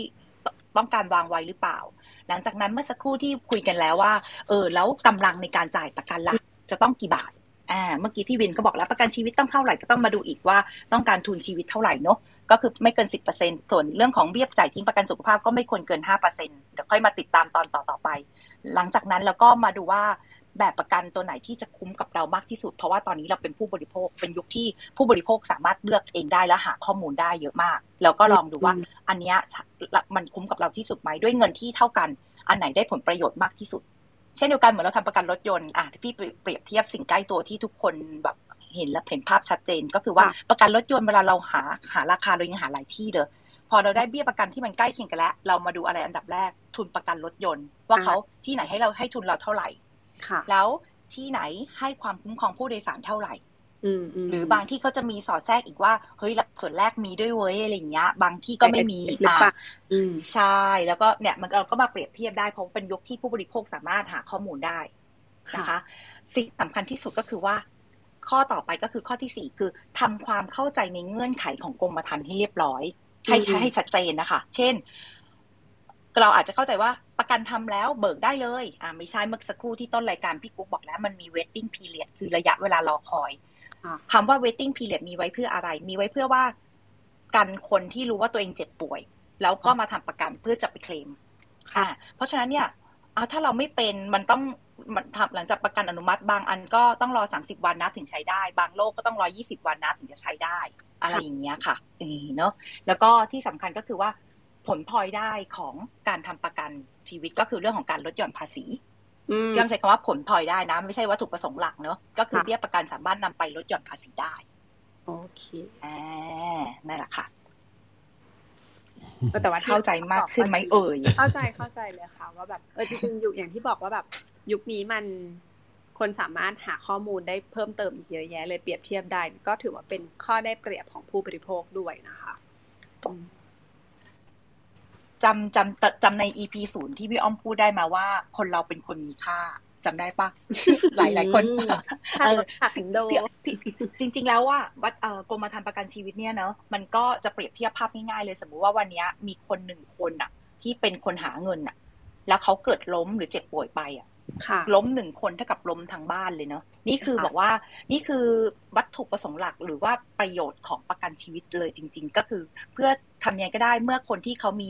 ต้องการวางไว้หรือเปล่า หลังจากนั้นเมื่อสักครู่ที่คุยกันแล้วว่า เออแล้วกำลังในการจ่ายประกันละจะต้องกี่บาท อ่าเมื่อกี้พี่วินก็บอกแล้วประกันชีวิตต้องเท่าไหร่ก็ต้องมาดูอีกว่าต้องการทุนชีวิตเท่าไหร่เนาะก็คือไม่เกินสิบเปอร์เซ็นส่วนเรื่องของเบี้ยจ่ายทิ้งประกันสุขภาพก็ไม่ควรเกินห้าเปอร์เซ็นเดี๋ยวค่อยมาติดตามตอนต่อต่อไป หลังจากนั้นเราก็มาดูว่าแบบประกันตัวไหนที่จะคุ้มกับเรามากที่สุด เพราะว่าตอนนี้เราเป็นผู้บริโภคเป็นยุคที่ผู้บริโภคสามารถเลือกเองได้และหาข้อมูลได้เยอะมาก แล้วก็ลองดูว่าอันนี้มันคุ้มกับเราที่สุดไหมด้วยเงินที่เท่ากัน อันไหนได้ผลประโยชน์มากที่สุด เช่นเดียวกันเหมือนเราทำประกันรถยนต์อะพี่เปรียบเทียบสิ่งใกล้ตัวที่ทุกคนแบบเห็นและเห็นภาพชัดเจน ก็คือว่าประกันรถยนต์เวลาเราหาหาราคาเรายังหาหลายที่เลยพอเราได้เบี้ยประกันที่มันใกล้เคียงกันแล้ว เรามาดูอะไรอันดับแรก ทุนประกันรถยนต์ ว่าเขาที่ไหนให้เราให้ทุนเราเท่าไหร่แล้วที่ไหนให้ความคุ้มครองผู้โดยสารเท่าไหร่ หรือบางที่เขาจะมีสอดแทรกอีกว่า เฮ้ยส่วนแรกมีด้วยเว้ยอะไรอย่างเงี้ย บางที่ก็ไม่มีอ่าใช่แล้วก็เนี่ยมันเราก็มาเปรียบเทียบได้เพราะเป็นยุคที่ผู้บริโภคสามารถหาข้อมูลได้นะคะสิ่งสำคัญที่สุดก็คือว่า ข้อต่อไปก็คือข้อที่สี่คือทำความเข้าใจในเงื่อนไขของกรมธรรม์ให้เรียบร้อย ให้ให้ชัดเจนนะคะ เช่น เราอาจจะเข้าใจว่าประกันทำแล้วเบิกได้เลย อ่าไม่ใช่เมื่อสักครู่ที่ต้นรายการพี่กุ๊กบอกแล้วมันมี waiting period คือระยะเวลารอคอย คำว่า waiting period มีไว้เพื่ออะไร มีไว้เพื่อว่ากันคนที่รู้ว่าตัวเองเจ็บป่วย แล้วก็มาทำประกันเพื่อจะไปเคลมค่ะ เพราะฉะนั้นเนี่ยถ้าเราไม่เป็นมันต้องมันทำหลังจากประกันอนุมัติบางอันก็ต้องรอสามสิบวันนะถึงใช้ได้ บางโรคก็ต้องรอยี่สิบวันนะถึงจะใช้ได้ อะไรอย่างเงี้ยค่ะเนาะแล้วก็ที่สำคัญก็คือว่าผลพลอยได้ของการทำประกันชีวิตก็คือเรื่องของการลดหย่อนภาษี ย่อมใช้คำว่าผลพลอยได้นะ ไม่ใช่วัตถุประสงค์หลักเนาะก็คือเบี้ยประกันสามารถนำไปลดหย่อนภาษีได้ โอเคอ่านั่นแหละค่ะแต่ว่าเข้าใจมากขึ้นไหมเอ่ยเข้าใจเข้าใจเลยค่ะ ว่าแบบเออจริงๆอยู่อย่างที่บอกว่าแบบ ยุคนี้มันคนสามารถหาข้อมูลได้เพิ่มเติมอีกเยอะแยะเลยเปรียบเทียบได้ ก็ถือว่าเป็นข้อได้เปรียบของผู้บริโภคด้วยนะคะ จำจำจำใน EP ศูนย์ที่พี่อ้อมพูดได้มาว่า คนเราเป็นคนมีค่าจำได้ปะหลายหลายคนเออโดจริง ๆ แล้วว่าวัดเอ่อกรมธรรม์ประกันชีวิตเนี่ยเนาะมันก็จะเปรียบเทียบภาพง่ายๆเลยสมมุติว่าวันนี้มีคนหนึ่งคนอะ ที่เป็นคนหาเงินอะ แล้วเขาเกิดล้มหรือเจ็บป่วยไปอะ ล้มหนึ่งคนเท่ากับล้มทางบ้านเลยเนาะนี่คือบอกว่านี่คือวัตถุประสงค์หลักหรือว่าประโยชน์ของประกันชีวิตเลยจริง ๆ ก็คือ เพื่อทำยังไงก็ได้เมื่อคนที่เขามี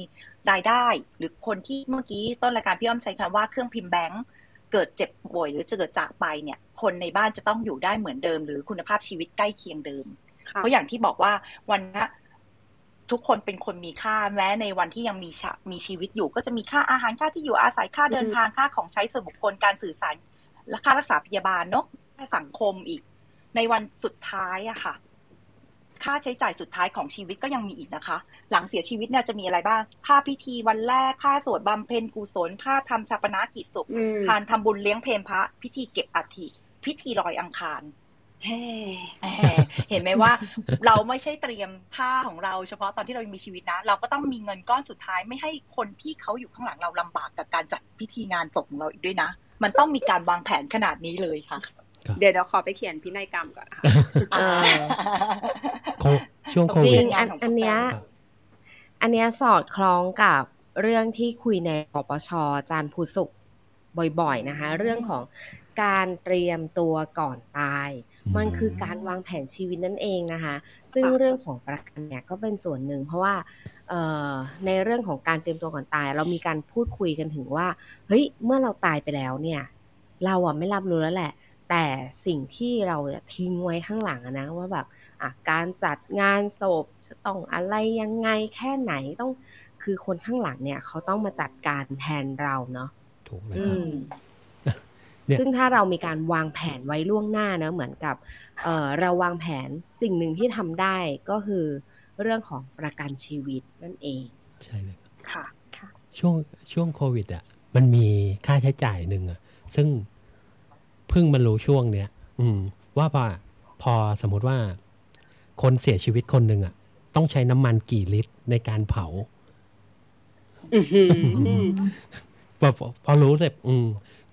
รายได้ หรือคนที่เมื่อกี้ต้นรายการพี่อ้อมใช้คำว่าเครื่องพิมพ์แบงก์เกิดเจ็บป่วยหรือจะเกิดจากไปเนี่ย คนในบ้านจะต้องอยู่ได้เหมือนเดิม หรือคุณภาพชีวิตใกล้เคียงเดิม เพราะอย่างที่บอกว่าวันนี้ ทุกคนเป็นคนมีค่าแม้ในวันที่ยังมีมีชีวิตอยู่ ก็จะมีค่าอาหารค่าที่อยู่อาศัยค่าเดินทางค่าของใช้ส่วนบุคคลการสื่อสารและค่ารักษาพยาบาลเนาะค่าสังคมอีก ในวันสุดท้ายอะค่ะ ค่าใช้จ่ายสุดท้ายของชีวิตก็ยังมีอีกนะคะ หลังเสียชีวิตเนี่ยจะมีอะไรบ้าง ค่าพิธีวันแรกค่าสวดบำเพ็ญกุศลค่าทำชาปนากิจศพทานทำบุญเลี้ยงเพลพระ พิธีเก็บอัฐิพิธีลอยอังคาร เห็นไหมว่า เราไม่ใช่เตรียมท่าของเราเฉพาะตอนที่เรายังมีชีวิตนะ เราก็ต้องมีเงินก้อนสุดท้ายไม่ให้คนที่เขาอยู่ข้างหลังเราลำบากกับการจัดพิธีงานศพของเราอีกด้วยนะ มันต้องมีการวางแผนขนาดนี้เลยค่ะ เดี๋ยวเดี๋ยวขอไปเขียนพินัยกรรมก่อนช่วงโควิดจริงอันอันเนี้ยอันเนี้ยสอดคล้องกับเรื่องที่คุยในปปชจานภูสุกบ่อยๆนะคะ เรื่องของการเตรียมตัวก่อนตาย มันคือการวางแผนชีวิตนั่นเองนะคะ ซึ่งเรื่องของประกันเนี่ยก็เป็นส่วนหนึ่ง เพราะว่าในเรื่องของการเตรียมตัวก่อนตาย เรามีการพูดคุยกันถึงว่าเฮ้ยเมื่อเราตายไปแล้วเนี่ยเราอะไม่รับรู้แล้วแหละ แต่สิ่งที่เราทิ้งไว้ข้างหลังนะว่าแบบการจัดงานศพจะต้องอะไรยังไงแค่ไหนต้องคือคนข้างหลังเนี่ยเขาต้องมาจัดการแทนเราเนาะถูกเลยครับ ซึ่งถ้าเรามีการวางแผนไว้ล่วงหน้าเนะเหมือนกับเเราวางแผนสิ่งหนึ่งที่ทำได้ก็คือเรื่องของประกันชีวิตนั่นเอง ใช่เลยค่ะค่ะช่วงช่วงโควิดอะมันมีค่าใช้จ่ายหนึ่งอะซึ่งเพิ่งมารู้ช่วงเนี้ย อืม ว่าพอพอสมมติว่า คนเสียชีวิตคนหนึ่งอะ ต้องใช้น้ำมันกี่ลิตรในการเผาพอพอรู้เสร็จอืม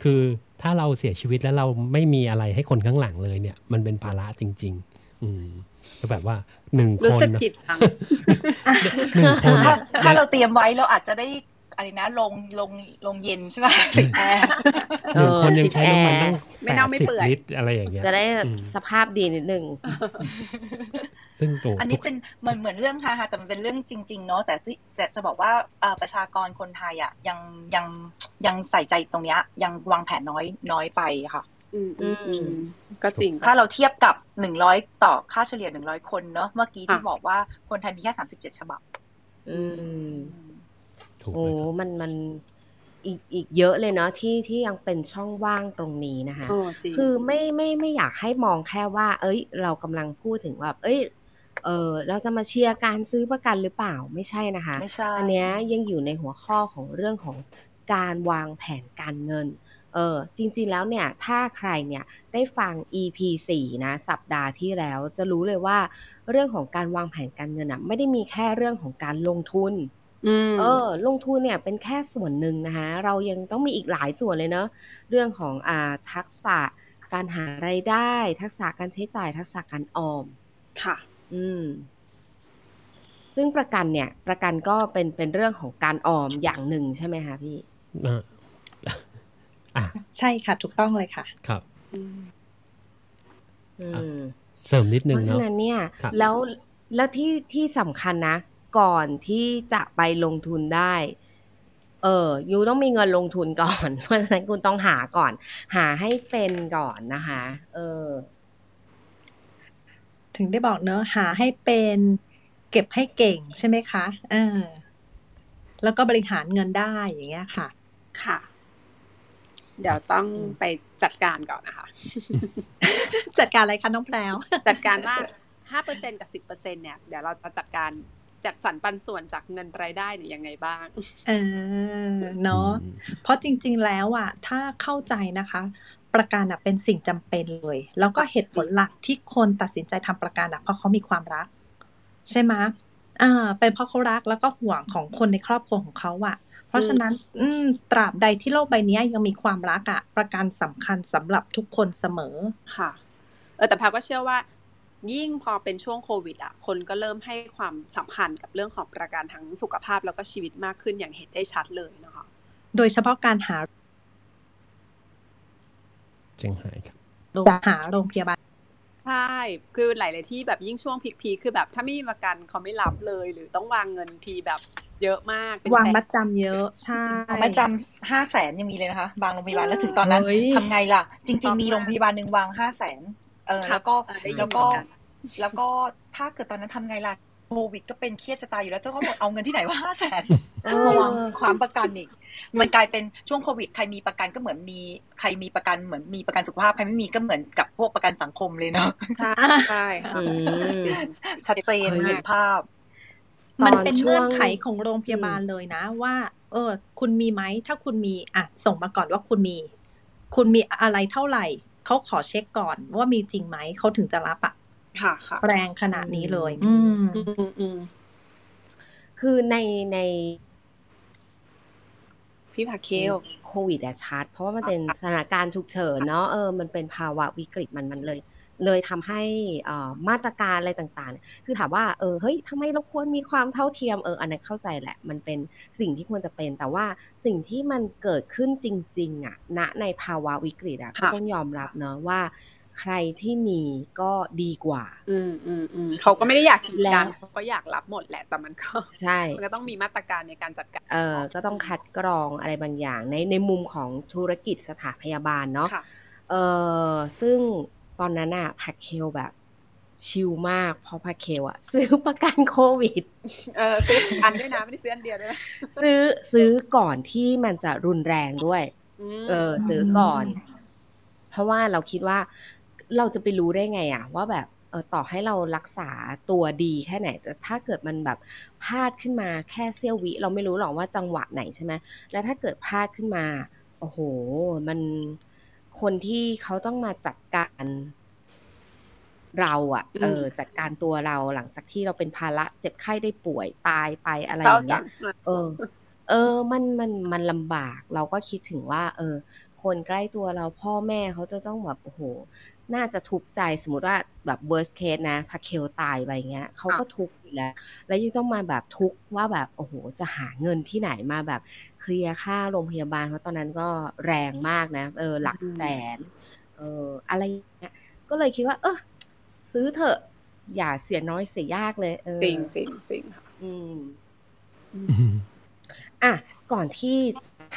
คือ ถ้าเราเสียชีวิตแล้วเราไม่มีอะไรให้คนข้างหลังเลยเนี่ย มันเป็นภาระจริง ๆ อืมก็แบบว่าหนึ่งคนรู้สึกผิดจังหนึ่งคนถ้าเราเตรียมไว้เราอาจจะได้อะไรนะลงลงลงเย็นใช่ไหมติดแอร์หนึ่งคนยังใช้น้ำมันตั้งไม่เน่าไม่เปื่อยลิตรอะไรอย่างเงี้ยจะได้สภาพดีนิดนึง ซึ่ซึ่งถูกอันนี้เป็นเหมือนเหมือนเรื่องฮาฮาแต่มันเป็นเรื่องจริง ๆ เนาะแต่ที่จะจะบอกว่าประชากรคนไทยอะยังยังยังใส่ใจตรงเนี้ย ยังวางแผนน้อยน้อยไปค่ะอืมอืมอืมก็จริงถ้าเราเทียบกับหนึ่งร้อยต่อค่าเฉลี่ยหนึ่งร้อยคนเนาะเมื่อกี้ที่บอกว่าคนไทยมีแค่สามสิบเจ็ดฉบับอืมถูกโอ้เลยครับมันมันอีกอีกเยอะเลยเนาะที่ที่ยังเป็นช่องว่างตรงนี้นะคะโอ้จริงคือไม่ไม่ไม่อยากให้มองแค่ว่า เอ้ย เรากำลังพูดถึงว่า เอ้ย เออเราจะมาเชียร์การซื้อประกันหรือเปล่าไม่ใช่นะคะไม่ใช่อันเนี้ยยังอยู่ในหัวข้อของเรื่องของการวางแผนการเงินเออจริงๆแล้วเนี่ยถ้าใครเนี่ยได้ฟัง EP 4นะสัปดาห์ที่แล้วจะรู้เลยว่า เรื่องของการวางแผนการเงินอะไม่ได้มีแค่เรื่องของการลงทุนอืมเออลงทุนเนี่ยเป็นแค่ส่วนหนึ่งนะคะเรายังต้องมีอีกหลายส่วนเลยเนาะเรื่องของอ่าทักษะการหารายได้ ทักษะการใช้จ่ายทักษะการออมค่ะ อืม ซึ่งประกันเนี่ย ประกันก็เป็นเป็นเรื่องของการออมอย่างหนึ่งใช่ไหมคะพี่อะอะใช่ค่ะ ถูกต้องเลยค่ะ ครับอือะมเสริมนิดนึเพงราะฉะเนาะนั้นเนี่ยครับแล้วแล้วที่ที่สำคัญนะ ก่อนที่จะไปลงทุนได้ เออยูต้องมีเงินลงทุนก่อน เพราะฉะนั้นคุณต้องหาก่อน หาให้เป็นก่อนนะคะ เออ ถึงได้บอกเนอะหาให้เป็นเก็บให้เก่งใช่ไหมคะเออแล้วก็บริหารเงินได้อย่างเงี้ยค่ะ ค่ะ เดี๋ยวต้องไปจัดการก่อนนะคะ จัดการอะไรคะน้องแพรวจัดการว่าห้าเปอร์เซ็นกับสิบเปอร์เซ็นเนี่ยเดี๋ยวเราจะจัดการจัดสรรปันส่วนจากเงินรายได้เนี่ยยังไงบ้างเออเนาะอืมเพราะจริง ๆ แล้วอะถ้าเข้าใจนะคะ ประกันอะเป็นสิ่งจำเป็นเลย แล้วก็เหตุผลหลักที่คนตัดสินใจทำประกันอะเพราะเขามีความรัก ใช่ไหมอ่าเป็นเพราะเขารักแล้วก็ห่วงของคนในครอบครัวของเขาอะเพราะฉะนั้น อืม ตราบใดที่โลกใบนี้ยังมีความรักอะประกันสำคัญสำหรับทุกคนเสมอค่ะ เออแต่แพรก็เชื่อว่า ยิ่งพอเป็นช่วงโควิดอะคนก็เริ่มให้ความสำคัญกับเรื่องของประกันทั้งสุขภาพแล้วก็ชีวิตมากขึ้นอย่างเห็นได้ชัดเลยนะคะ โดยเฉพาะการหา เจียงไฮ้ครับโรงหาโรงพยาบาลใช่คือหลาย ๆ ที่แบบยิ่งช่วงพีคๆคือแบบถ้าไม่มีประกันเขาไม่รับเลย หรือต้องวางเงินทีแบบเยอะมากเป็นวางแสนมัดจำเยอะใช่มาจำห้าแสนยังมีเลยนะคะ บางโรงพยาบาลแล้วถึงตอนนั้นเฮ้ยทำไงล่ะ จริง ๆ มีโรงพยาบาลหนึ่งวางห้าแสนเออแล้วก็ค่ะได้ยินแล้วก็เหมือนกันแล้วก็ถ้าเกิดตอนนั้นทำไงล่ะโค วิดก็เป็นเครียดจะตายอยู่แล้วเจ้าก็บอกเอาเงินที่ไหนว่าห้าแสนเออมาวางความประกันอีก มันกลายเป็นช่วงโควิดใครมีประกันก็เหมือนมีใครมีประกันเหมือนมีประกันสุขภาพใครไม่มีก็เหมือนกับพวกประกันสังคมเลยเนาะใช่ใช่ค่ะอืมชัดเจนเฮ้ยเห็นภาพ มันตอนเป็นช่วงเงื่อนไขของโรงพยาบาลเลยนะ ว่า เออ คุณมีไหมถ้าคุณมีอะส่งมาก่อนว่าคุณมี คุณมีอะไรเท่าไหร่เขาขอเช็คก่อนว่ามีจริงไหมเขาถึงจะรับอะค่ะค่ะ แรงขนาดนี้เลยอืมอืมอืมคือในในพี่ผักเคลโควิดอะชัด เพราะว่ามันเป็นสถานการณ์ฉุกเฉินเนาะเออมันเป็นภาวะวิกฤตมันมันเลย เลยทำให้อ่ามาตรการอะไรต่างๆเนี่ยคือถามว่าเออเฮ้ยทำไมเราควรมีความเท่าเทียมเอออันนั้นเข้าใจแหละ มันเป็นสิ่งที่ควรจะเป็น แต่ว่าสิ่งที่มันเกิดขึ้นจริง ๆอะณในภาวะวิกฤตอะก็ค่ะต้องยอมรับเนาะว่า ใครที่มีก็ดีกว่า อืมอืมอืมเขาก็ไม่ได้อยากกีดแล้กัวนเขาก็อยากรับหมดแหละแต่มันก็ใช่มันก็ต้องมีมาตรการในการจัดการเออก็ต้องคัดกรองอะไรบางอย่าง ในในมุมของธุรกิจสถานพยาบาลเนาะค่ะเออซึ่งตอนนั้นอะผักเคลแบบชิลมากเพราะผักเคลอะซื้อประกันโควิด เออซื้ออันด้วยนะไม่ได้ซื้ออันเดียวด้วยนะซื้อซื้อก่อนที่มันจะรุนแรงด้วยมเออ ซื้อก่อน เพราะว่าเราคิดว่า เราจะไปรู้ได้ไงอะว่าแบบเออต่อให้เรารักษาตัวดีแค่ไหน แต่ถ้าเกิดมันแบบพลาดขึ้นมาแค่เสี้ยววิ เราไม่รู้หรอกว่าจังหวะไหนใช่ไหมแล้วถ้าเกิดพลาดขึ้นมาโอ้โห มันคนที่เขาต้องมาจัดการเราอะเออจัดการตัวเราหลังจากที่เราเป็นภาระเจ็บไข้ได้ป่วยตายไปอะไรอเศร้าย่างจัเงี้งยเออ เออมันมันมันลำบากเราก็คิดถึงว่า เออ คนใกล้ตัวเราพ่อแม่เขาจะต้องแบบโอ้โห น่าจะทุกข์ใจสมมติว่าแบบ worst case นะพาเคลตายไปเงี้ยเขาก็ทุกข์อยู่แล้ว แล้วยังต้องมาแบบทุกข์ว่าแบบโอ้โหจะหาเงินที่ไหนมาแบบเคลียร์ค่าโรงพยาบาลเพราะตอนนั้นก็แรงมากนะ เออหลักแสน เอออะไรอย่างเงี้ยก็เลยคิดว่า เออซื้อเถอะอย่าเสียน้อยเสียยากเลยเออจริงจริงจริงค่ะอืมอืมอะ ก่อนที่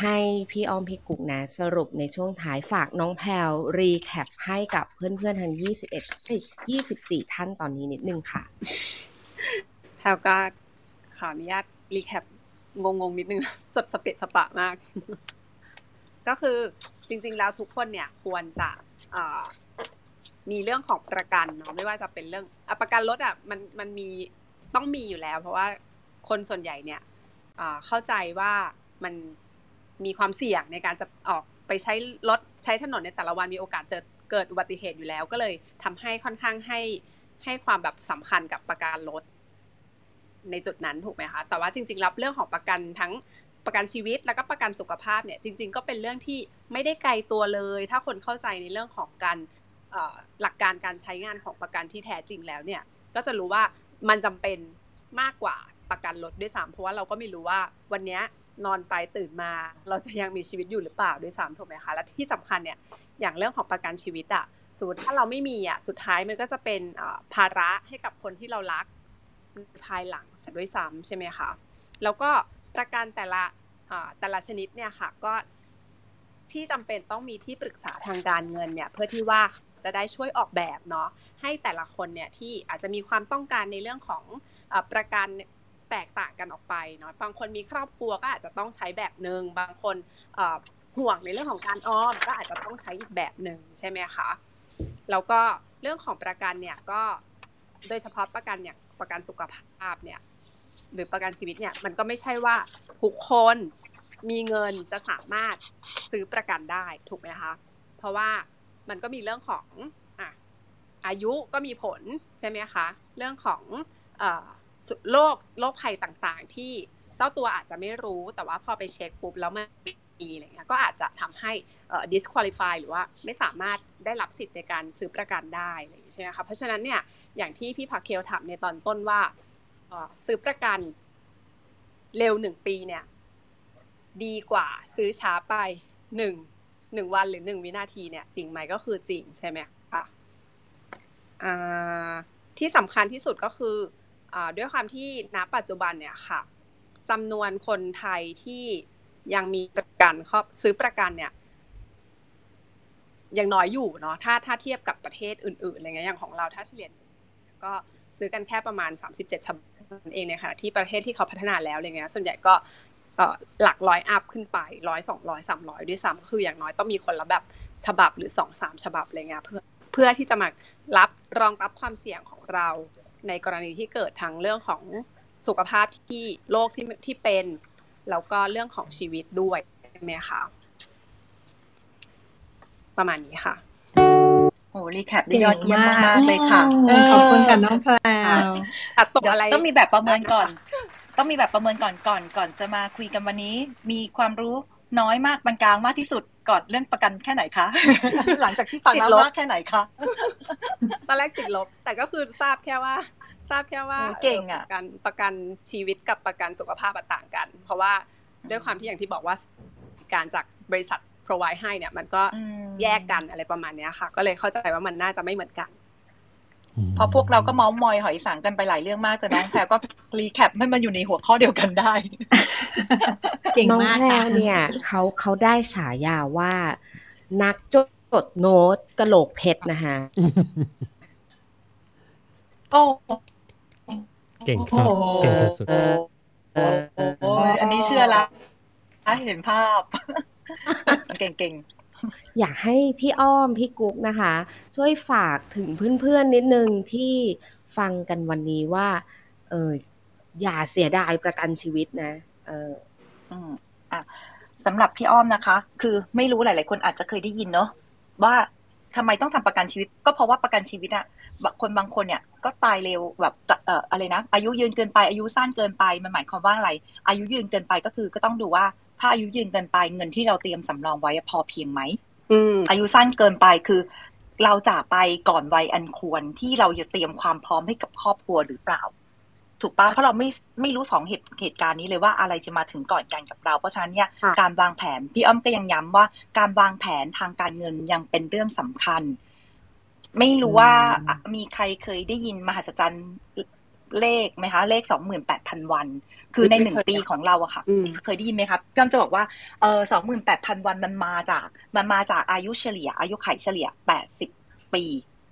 ให้พี่ออมพี่กุ๊กนะ สรุปในช่วงท้ายฝากน้องแพลว recap ให้กับเพื่อนๆทั้ง21 24 ท่านตอนนี้นิดนึงค่ะ แพลก็ขออนุญาต recap งงๆนิดนึงจดสเปะสปะมาก ก็คือจริงๆแล้วทุกคนเนี่ยควรจะมีเรื่องของประกันเนาะไม่ว่าจะเป็นเรื่องอประกันรถอะมันมันมีต้องมีอยู่แล้ว เพราะว่าคนส่วนใหญ่เนี่ย เข้าใจว่ามันมีความเสี่ยงในการจะออกไปใช้รถใช้ถนนในแต่ละวันมีโอกาสเจอเกิดอุบัติเหตุอยู่แล้ว ก็เลยทำให้ค่อนข้างให้ให้ความแบบสำคัญกับประกันรถในจุดนั้นถูกไหมคะ แต่ว่าจริงๆรับเรื่องของประกันทั้งประกันชีวิตแล้วก็ประกันสุขภาพเนี่ยจริง ๆ ก็เป็นเรื่องที่ไม่ได้ไกลตัวเลย ถ้าคนเข้าใจในเรื่องของการหลักการการใช้งานของประกันที่แท้จริงแล้วเนี่ยก็จะรู้ว่ามันจำเป็นมากกว่า ประกันรถด้วยซ้ำเพราะว่าเราก็ไม่รู้ว่าวันนี้นอนไปตื่นมา เราจะยังมีชีวิตอยู่หรือเปล่าด้วยซ้ำถูกไหมคะและที่สำคัญเนี่ยอย่างเรื่องของประกันชีวิตอะสมมติถ้าเราไม่มีอะสุดท้ายมันก็จะเป็นภาระให้กับคนที่เรารักภายหลังเสร็จด้วยซ้ำใช่ไหมคะแล้วก็ประกันแต่ละแต่ละชนิดเนี่ยค่ะก็ที่จำเป็นต้องมีที่ปรึกษาทางการเงินเนี่ยเพื่อที่ว่าจะได้ช่วยออกแบบเนาะให้แต่ละคนเนี่ยที่อาจจะมีความต้องการในเรื่องของอประกัน แตกต่างกันออกไปเนาะบางคนมีครอบครัวก็อาจจะต้องใช้แบบหนึ่งบางคนห่วงในเรื่องของการออมก็อาจจะต้องใช้อีกแบบหนึ่งใช่ไหมคะแล้วก็เรื่องของประกันเนี่ยก็โดยเฉพาะประกันอย่างประกันสุขภาพเนี่ยหรือประกันชีวิตเนี่ยมันก็ไม่ใช่ว่าทุกคนมีเงินจะสามารถซื้อประกันได้ถูกไหมคะเพราะว่ามันก็มีเรื่องของออายุก็มีผลใช่ไหมคะเรื่องของอ โรคโรคภัยต่างๆ ที่เจ้าตัวอาจจะไม่รู้แต่ว่าพอไปเช็คปุ๊บแล้วมันมีอะไรเงี้ยก็อาจจะทำให้ disqualify หรือว่าไม่สามารถได้รับสิทธิ์ในการซื้อประกันได้อะไรอย่างเงี้ยใช่ไหมคะเพราะฉะนั้นเนี่ยอย่างที่พี่พักเคลถามในตอนต้นว่าซื้อประกันเร็วหนึ่งปีเนี่ยดีกว่าซื้อช้าไปหนึ่งหนึ่งวันหรือหนึ่งวินาทีเนี่ยจริงไหมก็คือจริงใช่ไหมคะที่สำคัญที่สุดก็คือ ด้วยความที่ณปัจจุบันเนี่ยค่ะจำนวนคนไทยที่ยังมีประกันครอบซื้อประกันเนี่ยยังน้อยอยู่เนาะถ้าถ้าเทียบกับประเทศอื่นๆอะไรเงี้ยอย่างของเราถ้าเฉลี่ยก็ซื้อกันแค่ประมาณ 37ฉบับนั่นเองในขณะที่ประเทศที่เขาพัฒนาแล้วอะไรเงี้ยส่วนใหญ่ก็หลักร้อยอัพขึ้นไปร้อยสองร้อยสามร้อยด้วยซ้ำคืออย่างน้อยต้องมีคนละแบบฉบับหรือสองสามฉบับอะไรเงี้ยเพื่อเพื่อที่จะมารับรองรับความเสี่ยงของเรา ในกรณีที่เกิดทั้งเรื่องของสุขภาพที่โรคที่ที่เป็น แล้วก็เรื่องของชีวิตด้วยใช่ไหมคะประมาณนี้ค่ะโอ้รีแคปได้ยอดเยี่ยมมากๆเลยค่ะอืมขอบคุณค่ะน้องแพรวตัดตกเดี๋ยวอะไรต้องมีแบบประเมินก่อน ต้องมีแบบประเมินก่อนก่อนก่อนจะมาคุยกันวันนี้ มีความรู้น้อยมากปานกลางมากที่สุด ก่อนเรื่องประกันแค่ไหนคะ หลังจากที่ฟังแล้วมากแค่ไหนคะตอนแรกติดลบ แต่ก็คือทราบแค่ว่า ทราบแค่ว่าโอ้เก่งอะประกันประกันชีวิตกับประกันสุขภาพอะต่างกัน เพราะว่าด้วยความที่อย่างที่บอกว่าการจากบริษัท provide ให้เนี่ย มันก็อืมแยกกันอะไรประมาณเนี้ยค่ะ ก็เลยเข้าใจว่ามันน่าจะไม่เหมือนกันเพราะพวกเราก็เมาส์มอยหอยสังกันไปหลายเรื่องมากแต่น้องแพรก็รีแคปให้มันอยู่ในหัวข้อเดียวกันได้ เก่งน้องมากแพรค่ะวเนี่ยเขาเขาได้ฉายาว่า นักจดโน้ตกะโหลกเพชรนะคะโอ้เก่งครับโอ้โหเก่งสุดโอ้ยอันนี้เชื่อละเห็นภาพ เก่งเก่งอยากให้พี่อ้อมพี่กุ๊กนะคะ ช่วยฝากถึงเพื่อนๆนิดนึงที่ฟังกันวันนี้ว่า เอออย่าเสียดายประกันชีวิตนะ เออ อืมอะสำหรับพี่อ้อมนะคะ คือไม่รู้หลาย ๆ คนอาจจะเคยได้ยินเนาะว่าทำไมต้องทำประกันชีวิต ก็เพราะว่าประกันชีวิตอะบางคนบางคนเนี่ย ก็ตายเร็วแบบจะเอ่ออะไรนะอายุยืนเกินไปอายุสั้นเกินไปมันหมายความว่าอะไร อายุยืนเกินไปก็คือ ก็ต้องดูว่าถ้าอายุยืนเกินไปเงินที่เราเตรียมสำรองไว้พอเพียงไหมอืมอายุสั้นเกินไปคือ เราจากไปก่อนวัยอันควรที่เราจะเตรียมความพร้อมให้กับครอบครัวหรือเปล่า ถูกปะเพราะเราไม่ไม่รู้สองเหตุเหตุการณ์นี้เลยว่าอะไรจะมาถึงก่อนกันกับเรา เพราะฉะนั้นเนี่ยค่ะการวางแผนพี่อ้อมก็ยังย้ำว่า การวางแผนทางการเงินยังเป็นเรื่องสำคัญ ไม่รู้ว่ามีใครเคยได้ยินมหัศจรรย์เลขไหมคะ เลขสองหมื่นแปดพันวัน คือในหนึ่งปีของเราอะค่ะ เคยได้ยินไหมครับพี่อ้อมจะบอกว่าเออสองหมื่นแปดพันวันมันมาจาก มันมาจากอายุเฉลี่ย อายุไขเฉลี่ยแปดสิบปี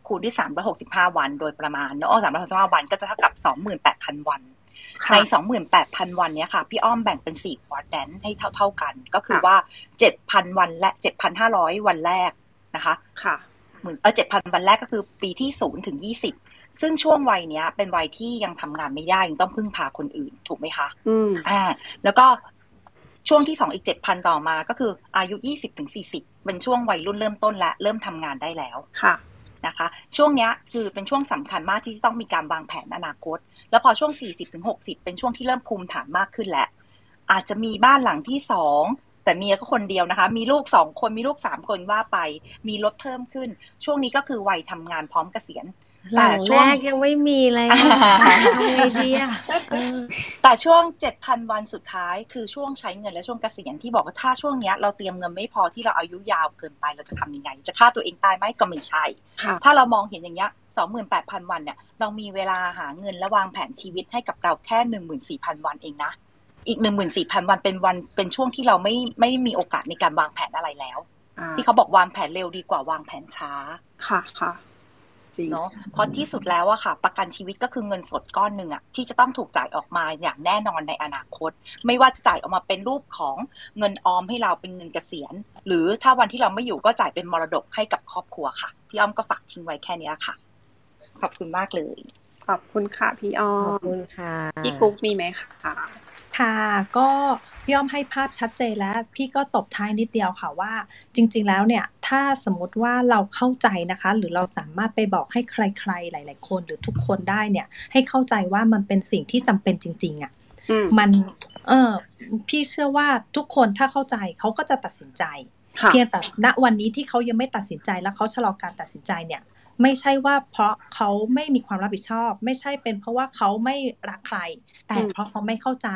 คูณด้วยสามร้อยหกสิบห้าวันโดยประมาณเนาะสามร้อยหกสิบห้าวันก็จะเท่ากับสองหมื่นแปดพันวัน ในสองหมื่นแปดพันวันเนี้ยค่ะ พี่อ้อมแบ่งเป็นสี่ควอดแดนให้เท่า ๆกัน ก็คือว่าเจ็ดพันวันและเจ็ดพันห้าร้อยวันแรกนะคะ ค่ะหมื่นเออเจ็ดพันวันแรกก็คือปีที่ศูนย์ถึงยี่สิบซึ่งช่วงวัยเนี้ย เป็นวัยที่ยังทำงานไม่ได้ยังต้องพึ่งพาคนอื่นถูกไหมคะ อืมอ่า แล้วก็ช่วงที่สองอีกเจ็ดพันต่อมาก็คืออายุยี่สิบถึงสี่สิบเป็นช่วงวัยรุ่นเริ่มต้นและเริ่มทำงานได้แล้วค่ะ นะคะ ช่วงนี้คือเป็นช่วงสำคัญมากที่ต้องมีการวางแผนอนาคต แล้วพอช่วงสี่สิบถึงหกสิบเป็นช่วงที่เริ่มภูมิฐานมากขึ้นแล้วอาจจะมีบ้านหลังที่สองแต่เมียก็คนเดียวนะคะ มีลูกสองคนมีลูกสามคนว่าไป มีรถเพิ่มขึ้น ช่วงนี้ก็คือวัยทำงานพร้อมเกษียณ หลังแรกยังไม่มีเลยทำไงดีอะแต่ช่วงเจ็ดพันวันสุดท้ายคือช่วงใช้เงินและช่วงเกษียณที่บอกว่าถ้าช่วงเนี้ยเราเตรียมเงินไม่พอที่เราอายุยาวเกินไปเราจะทำยังไง จะฆ่าตัวเองตายไหมก็ไม่ใช่ ถ้าเรามองเห็นอย่างเงี้ยสองหมื่นแปดพันวันเนี่ยเรามีเวลาหาเงินและวางแผนชีวิตให้กับเราแค่หนึ่งหมื่นสี่พันวันเองนะอีกหนึ่งหมื่นสี่พันวันเป็นวันเป็นช่วงที่เราไม่ไม่มีโอกาสในการวางแผนอะไรแล้ว ที่เขาบอกวางแผนเร็วดีกว่าวางแผนช้าค่ะค่ะ เนาะเพราะที่สุดแล้วอะค่ะ ประกันชีวิตก็คือเงินสดก้อนหนึ่งอะที่จะต้องถูกจ่ายออกมาอย่างแน่นอนในอนาคต ไม่ว่าจะจ่ายออกมาเป็นรูปของเงินออมให้เราเป็นเงินเกษียณ หรือถ้าวันที่เราไม่อยู่ก็จ่ายเป็นมรดกให้กับครอบครัวค่ะ พี่อ้อมก็ฝากทิ้งไว้แค่นี้ค่ะ ขอบคุณมากเลย ขอบคุณค่ะพี่อ้อมขอบคุณค่ะพี่กุ๊กมีไหมคะค่ะก็ ย่อมให้ภาพชัดเจนแล้ว พี่ก็ตบท้ายนิดเดียวค่ะว่า จริง ๆ แล้วเนี่ย ถ้าสมมติว่าเราเข้าใจนะคะ หรือเราสามารถไปบอกให้ใคร ๆ หลาย ๆ คนหรือทุกคนได้เนี่ย ให้เข้าใจว่ามันเป็นสิ่งที่จำเป็นจริง ๆอะ่ะมัน เออพี่เชื่อว่าทุกคนถ้าเข้าใจเขาก็จะตัดสินใจ เพียงแต่ณวันนี้ที่เขายังไม่ตัดสินใจแล้วเขาชะลอการตัดสินใจเนี่ย ไม่ใช่ว่าเพราะเขาไม่มีความรับผิดชอบ ไม่ใช่เป็นเพราะว่าเขาไม่รักใคร แต่เพราะเขาไม่เข้าใจ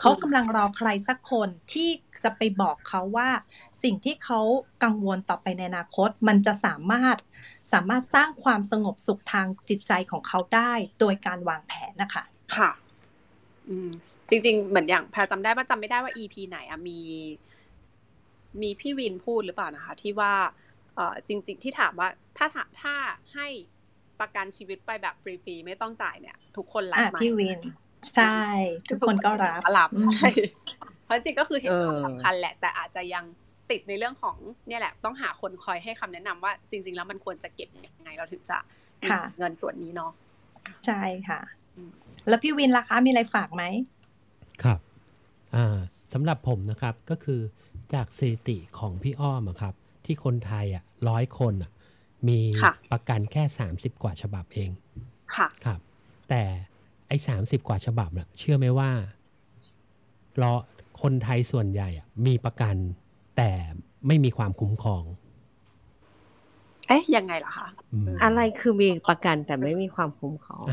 เขากำลังรอใครสักคนที่จะไปบอกเขาว่าสิ่งที่เขากังวลต่อไปในอนาคต มันจะสามารถสามารถสร้างความสงบสุขทางจิตใจของเขาได้โดยการวางแผนนะคะ ค่ะอืมจริง ๆ เหมือนอย่างแพรจำได้ว่าจำไม่ได้ว่า EP ไหนอะมี มีพี่วินพูดหรือเปล่านะคะ ที่ว่า จริง ๆ ที่ถามว่าถ้าถ้าให้ประกันชีวิตไปแบบฟรีๆ ไม่ต้องจ่ายเนี่ย ทุกคนรับไหมพี่วิน ใช่ ทุกคนก็รับรับใช่เพราะจริงก็คือเห็นความสำคัญแหละ แต่อาจจะยังติดในเรื่องของเนี่ยแหละ ต้องหาคนคอยให้คำแนะนำว่า จริง ๆ แล้วมันควรจะเก็บยังไงเราถึงจะเงินส่วนนี้เนาะใช่ค่ะ แล้วพี่วินล่ะคะมีอะไรฝากไหมครับอ่าสำหรับผมนะครับก็คือจากสถิติของพี่อ้อมครับ ที่คนไทยอะร้อยคนอะมีประกันแค่สามสิบกว่าฉบับเองค่ะครับ แต่ไอ้สามสิบกว่าฉบับน่ะ เชื่อไหมว่ารอคนไทยส่วนใหญ่อะมีประกัน แต่ไม่มีความคุ้มครอง เอ๊ะยังไงล่ะคะอะไรคือมีประกันแต่ไม่มีความคุ้มครอง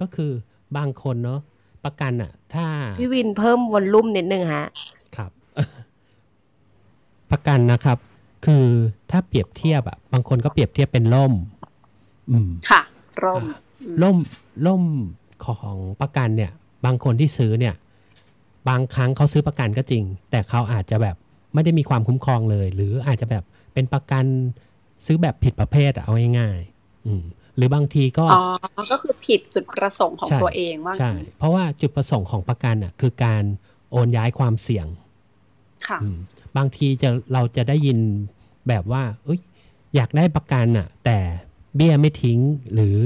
ก็คือบางคนเนาะประกันอะ ถ้าพี่วินเพิ่มวอลลุ่มนิดนึงฮะ ครับ ประกันนะครับ คือถ้าเปรียบเทียบอะบางคนก็เปรียบเทียบเป็นล่ม อืม ค่ะร่มล่มล่มของประกันเนี่ย บางคนที่ซื้อเนี่ย บางครั้งเขาซื้อประกันก็จริง แต่เขาอาจจะแบบไม่ได้มีความคุ้มครองเลย หรืออาจจะแบบเป็นประกันซื้อแบบผิดประเภทเอาง่ายๆอืม หรือบางทีก็อ๋อก็คือผิดจุดประสงค์ของตัวเองว่าใช่เพราะว่าจุดประสงค์ของประกันอะ คือการโอนย้ายความเสี่ยงค่ะ บางทีจะเราจะได้ยินแบบว่าเอ้ยอยากได้ประกันอะแต่เบี้ยไม่ทิ้งหรือ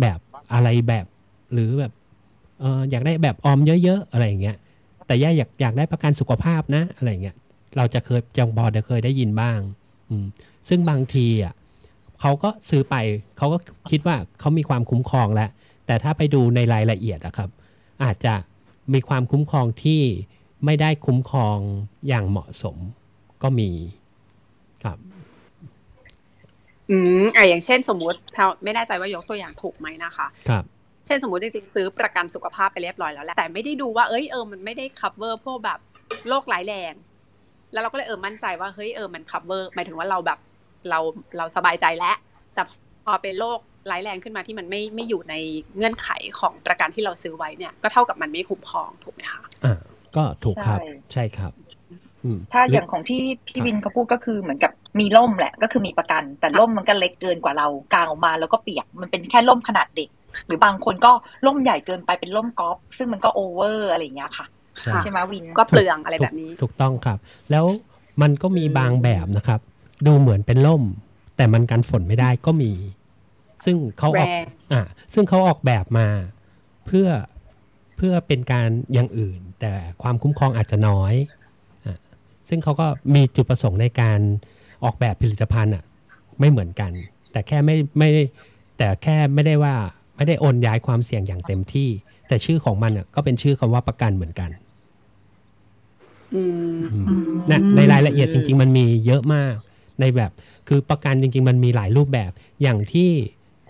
แบบอะไรแบบหรือแบบเอออยากได้แบบออมเยอะ ๆ อะไรอย่างเงี้ย แต่ย่าอยากอยากได้ประกันสุขภาพนะ อะไรเงี้ยเราจะเคยจังบอจะเคยได้ยินบ้าง อืมซึ่งบางทีอะเขาก็ซื้อไปเขาก็คิดว่าเขามีความคุ้มครองแล้วแต่ถ้าไปดูในรายละเอียดอะครับ อาจจะมีความคุ้มครองที่ ไม่ได้คุ้มครองอย่างเหมาะสมก็มีครับ อืมอะอย่างเช่นสมมุติเราไม่แน่ใจว่ายกตัวอย่างถูกไหมนะคะ ครับ เช่นสมมติจริงๆซื้อประกันสุขภาพไปเรียบร้อยแล้วแหละแต่ไม่ได้ดูว่าเอ้ยเออมันไม่ได้ cover พวกแบบโรคร้ายแรง แล้วเราก็เลยเออมั่นใจว่าเฮ้ยเออมัน cover หมายถึงว่าเราแบบเราเราสบายใจแล้วแต่พพอเป็นโรคร้ายแรงขึ้นมาที่มันไม่ไม่อยู่ในเงื่อนไขของประกันที่เราซื้อไว้เนี่ย ก็เท่ากับมันไม่คุ้มครองถูกไหมคะอ่า ก็ถูกครับใช่ครับถ้าอย่างของที่พี่วินเขาพูดก็คือเหมือนกับมีร่มแหละ ก็คือมีประกัน แต่ร่มมันก็เล็กเกินกว่าเรากางออกมาแล้วก็เปียกมันเป็นแค่ร่มขนาดเด็ก หรือบางคนก็ร่มใหญ่เกินไปเป็นร่มกอล์ฟซึ่งมันก็ over อะไรอย่างเงี้ยค่ะใช่ไหมวินก็เปลืองอะไรแบบนี้ ถูกต้องครับ แล้วมันก็มีบางแบบนะครับ ดูเหมือนเป็นล่ม แต่มันกันฝนไม่ได้ก็มี ซึ่งเขาออกอ่าซึ่งเขาออกแบบมา เพื่อ เพื่อเป็นการอย่างอื่น แต่ความคุ้มครองอาจจะน้อย ซึ่งเขาก็มีจุดประสงค์ในการออกแบบผลิตภัณฑ์อะไม่เหมือนกัน แต่แค่ไม่ไม่แต่แค่ไม่ได้ว่าไม่ได้โอนย้ายความเสี่ยงอย่างเต็มที่ แต่ชื่อของมันอะก็เป็นชื่อคำว่าประกันเหมือนกันนะในรายละเอียดจริง ๆ มันมีเยอะมากในแบบคือประกันจริง ๆ มันมีหลายรูปแบบอย่างที่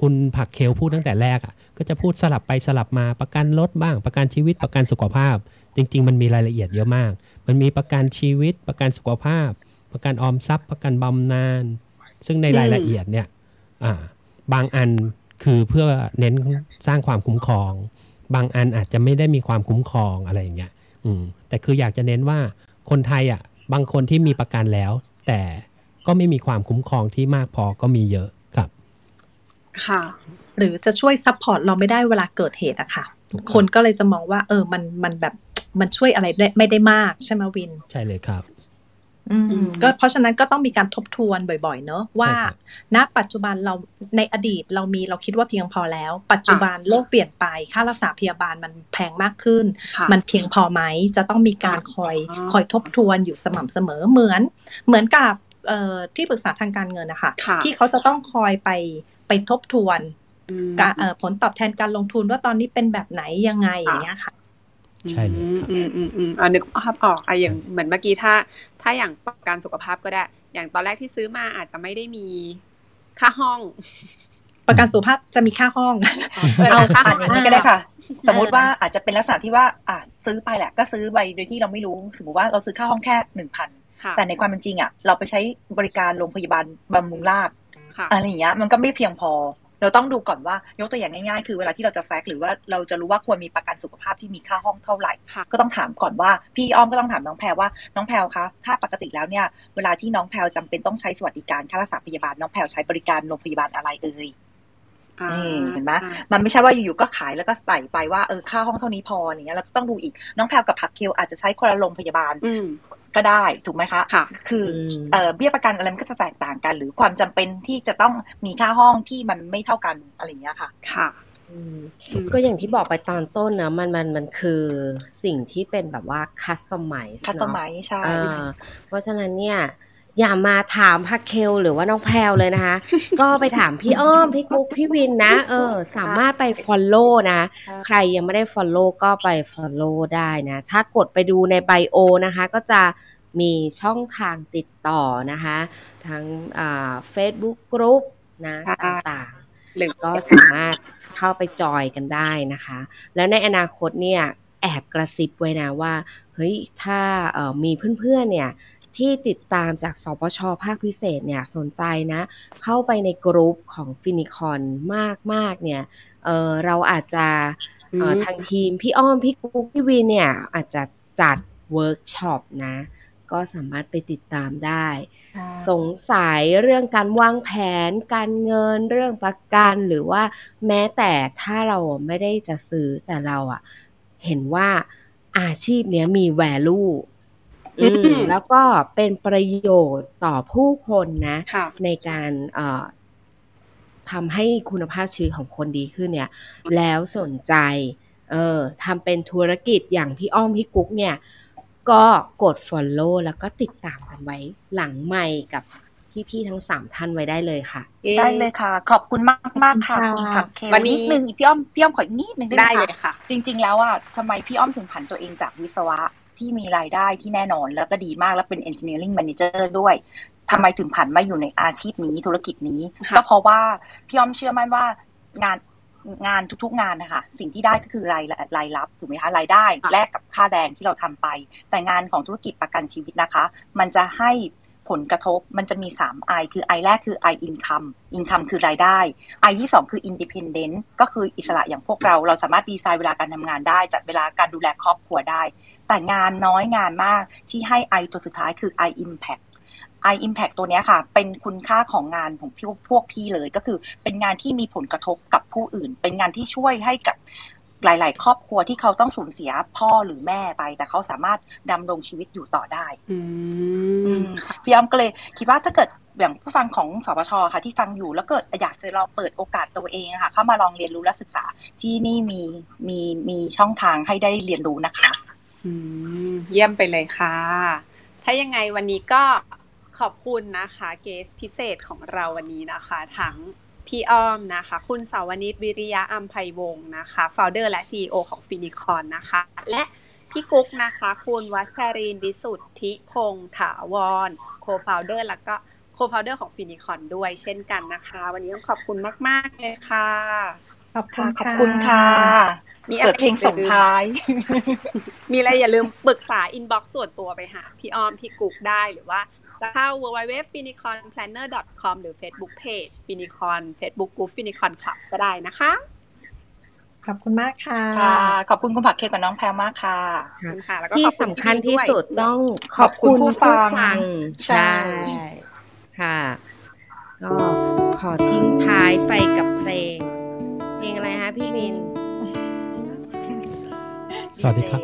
คุณผักเคลพูดตั้งแต่แรกอะก็จะพูดสลับไปสลับมาประกันรถบ้าง ประกันชีวิตประกันสุขภาพ จริง ๆ มันมีรายละเอียดเยอะมาก มันมีประกันชีวิต ประกันสุขภาพ ประกันออมทรัพย์ ประกันบำนาญซึ่งในรายละเอียดเนี่ยบางอันคือเพื่อเน้นสร้างความคุ้มครอง บางอันอาจจะไม่ได้มีความคุ้มครองอะไรอย่างเงี้ยอืมแต่คืออยากจะเน้นว่าคนไทยอะบางคนที่มีประกันแล้ว แต่ก็ไม่มีความคุ้มครองที่มากพอก็มีเยอะ ครับค่ะ หรือจะช่วย support เราไม่ได้เวลาเกิดเหตุอะค่ะ คนก็เลยจะมองว่า เออมันมันแบบมันช่วยอะไรไม่ได้มากใช่ไหมวิน ใช่เลยครับก็เพราะฉะนั้นก็ต้องมีการทบทวนบ่อย ๆ เนอะว่า ณ ปัจจุบันเราในอดีตเรามีเราคิดว่าเพียงพอแล้ว ปัจจุบันโลกเปลี่ยนไปค่ารักษาพยาบาลมันแพงมากขึ้น มันเพียงพอไหมจะต้องมีการคอยคอยทบทวนอยู่สม่ำเสมอเหมือน เหมือนกับที่ปรึกษาทางการเงินนะคะ ที่เขาจะต้องคอยไป ไปทบทวนผลตอบแทนการลงทุนว่าตอนนี้เป็นแบบไหนยังไงอย่างเงี้ยค่ะใช่เลยครับอืมอืมอืมอ่านึกภาพออกอะอย่างเหมือนเมื่อกี้ถ้า ถ้าอย่างประกันสุขภาพก็ได้ อย่างตอนแรกที่ซื้อมาอาจจะไม่ได้มีค่าห้อง ประกันสุขภาพจะมีค่าห้องเอาค่าอย่างนี้ก็ได้ค่ะ สมมติว่าอาจจะเป็นลักษณะที่ว่าอ่าซื้อไปแหละ ก็ซื้อไปโดยที่เราไม่รู้ สมมติว่าเราซื้อค่าห้องแค่หนึ่งพันแต่ในความเป็นจริงอะเราไปใช้บริการโรงพยาบาลบำรุงราษฎร์ อะไรอย่างเงี้ยมันก็ไม่เพียงพอ เราต้องดูก่อนว่ายกตัวอย่างง่ายๆ คือเวลาที่เราจะแฟกหรือว่าเราจะรู้ว่าควรมีประกันสุขภาพที่มีค่าห้องเท่าไหร่ ก็ต้องถามก่อนว่าพี่อ้อมก็ต้องถามน้องแพรว่าน้องแพรคะถ้าปกติแล้วเนี่ยเวลาที่น้องแพรจำเป็นต้องใช้สวัสดิการค่ารักษาพยาบาลน้องแพรใช้บริการโรงพยาบาลอะไรเอ่ย เห็นไหมมันไม่ใช่ว่าอยู่ๆก็ขายแล้วก็ใส่ไปว่าเออค่าห้องเท่านี้พออย่างเงี้ยเราต้องดูอีกน้องแพรกับผักเคียวอาจจะใช้คนละโรงพยาบาลก็ได้ถูกไหมคะค่ะคือเออเบี้ยประกันอะไรมันก็จะแตกต่างกัน หรือความจำเป็นที่จะต้องมีค่าห้องที่มันไม่เท่ากันอะไรอย่างเงี้ยค่ะค่ะก็อย่างที่บอกไปตอนต้นนะมันมันมันคือสิ่งที่เป็นแบบว่า customize customize ใช่เพราะฉะนั้นเนี่ย อย่ามาถามพักเคลหรือว่าน้องแพลวเลยนะคะ ก็ไปถามพี่อ้อม พี่กุ๊ก พี่วินนะ เออ สามารถไป follow นะ ใครยังไม่ได้ follow ก็ไป follow ได้นะ ถ้ากดไปดูใน bio นะคะ ก็จะมีช่องทางติดต่อนะคะ ทั้ง Facebook groupนะต่างๆหรือก็สามารถเข้าไปจอยกันได้นะคะ แล้วในอนาคตเนี่ยแอบกระซิบไว้นะว่า เฮ้ย ถ้ามีเพื่อนๆเนี่ย ที่ติดตามจากสปชภาคพิเศษเนี่ยสนใจนะ เข้าไปในกรุ๊ปของฟินิคอนมากมากเนี่ยเเราอาจจะทางทีมพี่อ้อม พี่กุ๊กพี่วินเนี่ย อาจจะจัดเวิร์กช็อปนะ ก็สามารถไปติดตามได้ สงสัยเรื่องการวางแผน การเงินเรื่องประกันหรือว่าแม้แต่ถ้าเราไม่ได้จะซื้อแต่เราอะเห็นว่าอาชีพเนี้ยมี value แล้วก็เป็นประโยชน์ต่อผู้คนนะะในการทำให้คุณภาพชีวิตของคนดีขึ้นเนี่ย แล้วสนใจ เออทำเป็นธุรกิจอย่างพี่อ้อมพี่กุ๊กเนี่ย ก็กด Follow แล้วก็ติดตามกันไว้หลังใหม่กับพี่ๆทั้งสามท่านไว้ได้เลยค่ะ ได้เลยค่ะ ขอบคุณมากมากค่ะคุณผักเควันนี้นิดนึงพี่อ้อมพี่อ้อมขออีกนิดนึงได้ไหมคะจริง ๆ แล้วอะทำไมพี่อ้อมถึงผันตัวเองจากวิศวะ ที่มีรายได้ที่แน่นอน แล้วก็ดีมากแล้วเป็น engineering manager ด้วยทำไมถึงผันมาอยู่ในอาชีพนี้ธุรกิจนี้ ก็เพราะว่าพี่อ้อมเชื่อมั่นว่างานงานทุกๆงานนะคะสิ่งที่ได้ก็คือรายรายรับถูกไหมคะรายได้แลกกับค่าแรงที่เราทำไป แต่งานของธุรกิจประกันชีวิตนะคะ มันจะให้ผลกระทบมันจะมี 3 I คือ I แรกคือ I income income คือรายได้ I ที่ 2 คือ independent ก็คืออิสระอย่างพวกเรา เราสามารถดีไซน์เวลาการทำงานได้ จัดเวลาการดูแลครอบครัวได้ แต่งานน้อยงานมากที่ให้ I ตัวสุดท้ายคือ I impact I impact ตัวนี้ค่ะ เป็นคุณค่าของงานของพวกพวกพี่เลยก็คือเป็นงานที่มีผลกระทบกับผู้อื่น เป็นงานที่ช่วยให้กับหลาย ๆ ครอบครัวที่เขาต้องสูญเสียพ่อหรือแม่ไป แต่เขาสามารถดำรงชีวิตอยู่ต่อได้อืมพี่อ้อมก็เลยคิดว่าถ้าเกิดอย่างผู้ฟังของสปชค่ะที่ฟังอยู่แล้วเกิดอยากจะลองเปิดโอกาสตัวเองค่ะเข้ามาลองเรียนรู้และศึกษาที่นี่มีมีมีช่องทางให้ได้เรียนรู้นะคะอืม เยี่ยมไปเลยค่ะ ถ้ายังไงวันนี้ก็ขอบคุณนะคะเกสพิเศษของเราวันนี้นะคะ ทั้งพี่อ้อมนะคะ คุณสาวนิตวิริยะอัมภัยวงศ์นะคะ founder และ CEO ของฟินิคอนนะคะ และพี่กุ๊กนะคะ คุณวัชรินทร์วิสุทธิพงษ์ถาวร co-founder แล้วก็ co-founder ของฟินิคอนด้วยเช่นกันนะคะ วันนี้ต้องขอบคุณมาก ๆ เลยค่ะ ขอบคุณขอบคุณค่ะ มีอะไรเปิดเพลงส่งท้าย มีอะไรอย่าลืมปรึกษา inbox ส่วนตัวไปหา พี่อ้อม พี่กุ๊กได้หรือว่าจะเข้า www.finiconplanner.com หรือ Facebook Page Finicon Facebook Group Finicon Club ก็ได้นะคะ ขอบคุณมากค่ะค่ะขอบคุณคุณผักเคกับน้องแพรมากค่ะขอบคุณค่ะแล้วก็ที่ขอบคุณสำคัญพี่ที่ด้วยสุดต้องขขออบบคุคุณณผู้ผู้ฟัฟังงใช่ใช่ค่ะก็ขอทิ้งท้ายไปกับเพลง เพลงอะไรฮะพี่มินส วัสดีครับ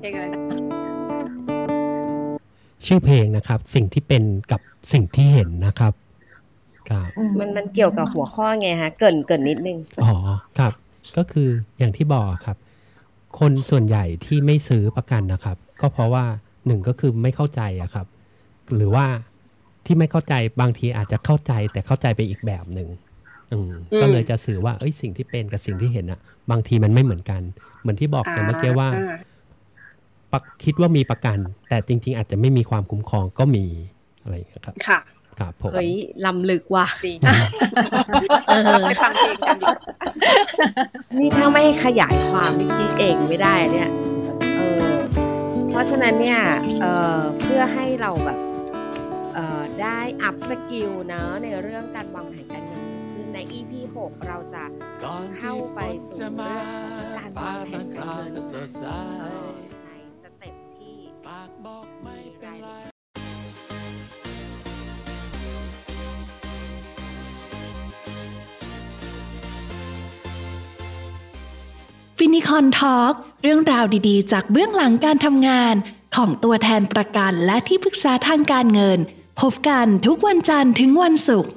เพลงอะไรนะชื่อเพลงนะครับ สิ่งที่เป็นกับสิ่งที่เห็นนะครับครับมันมันเกี่ยวกับหัวข้อไงฮะ เกรินเกรินนิดนึงอ๋อครับ ก็คืออย่างที่บอกครับ คนส่วนใหญ่ที่ไม่ซื้อประกันนะครับ ก็เพราะว่าหนึ่งก็คือไม่เข้าใจอะครับ หรือว่าที่ไม่เข้าใจบางทีอาจจะเข้าใจแต่เข้าใจไปอีกแบบหนึ่งอืม ก็เลยจะสื่อว่าเอ้ยสิ่งที่เป็นกับสิ่งที่เห็นอะบางทีมันไม่เหมือนกัน เหมือนที่บอกอย่างเมื่อกี้ว่าอ่าปักคิดว่ามีประกัน แต่จริง ๆ อาจจะไม่มีความคุ้มครองก็มีอะไรอย่างเงี้ยครับค่ะครับผมเฮ้ยล้ำลึกว่ะดีเออไปฟังเพลงกันดีกว่านี่ถ้าไม่ขยายความนี่คิดเองไม่ได้เนี่ยเออเพราะฉะนั้นเนี่ยเอ่อเพื่อให้เราแบบเอ่อได้ upskill เนอะในเรื่องการวางแผนการเงินคือ ใน EP 6 เราจะเข้าไปสู่เรื่องของการวางแผนการเงินใน step ที่มีรายละเอียดฟินิคอน Talk เรื่องราวดีๆ จากเบื้องหลังการทำงานของตัวแทนประกันและที่ปรึกษาทางการเงิน พบกันทุกวันจันทร์ถึงวันศุกร์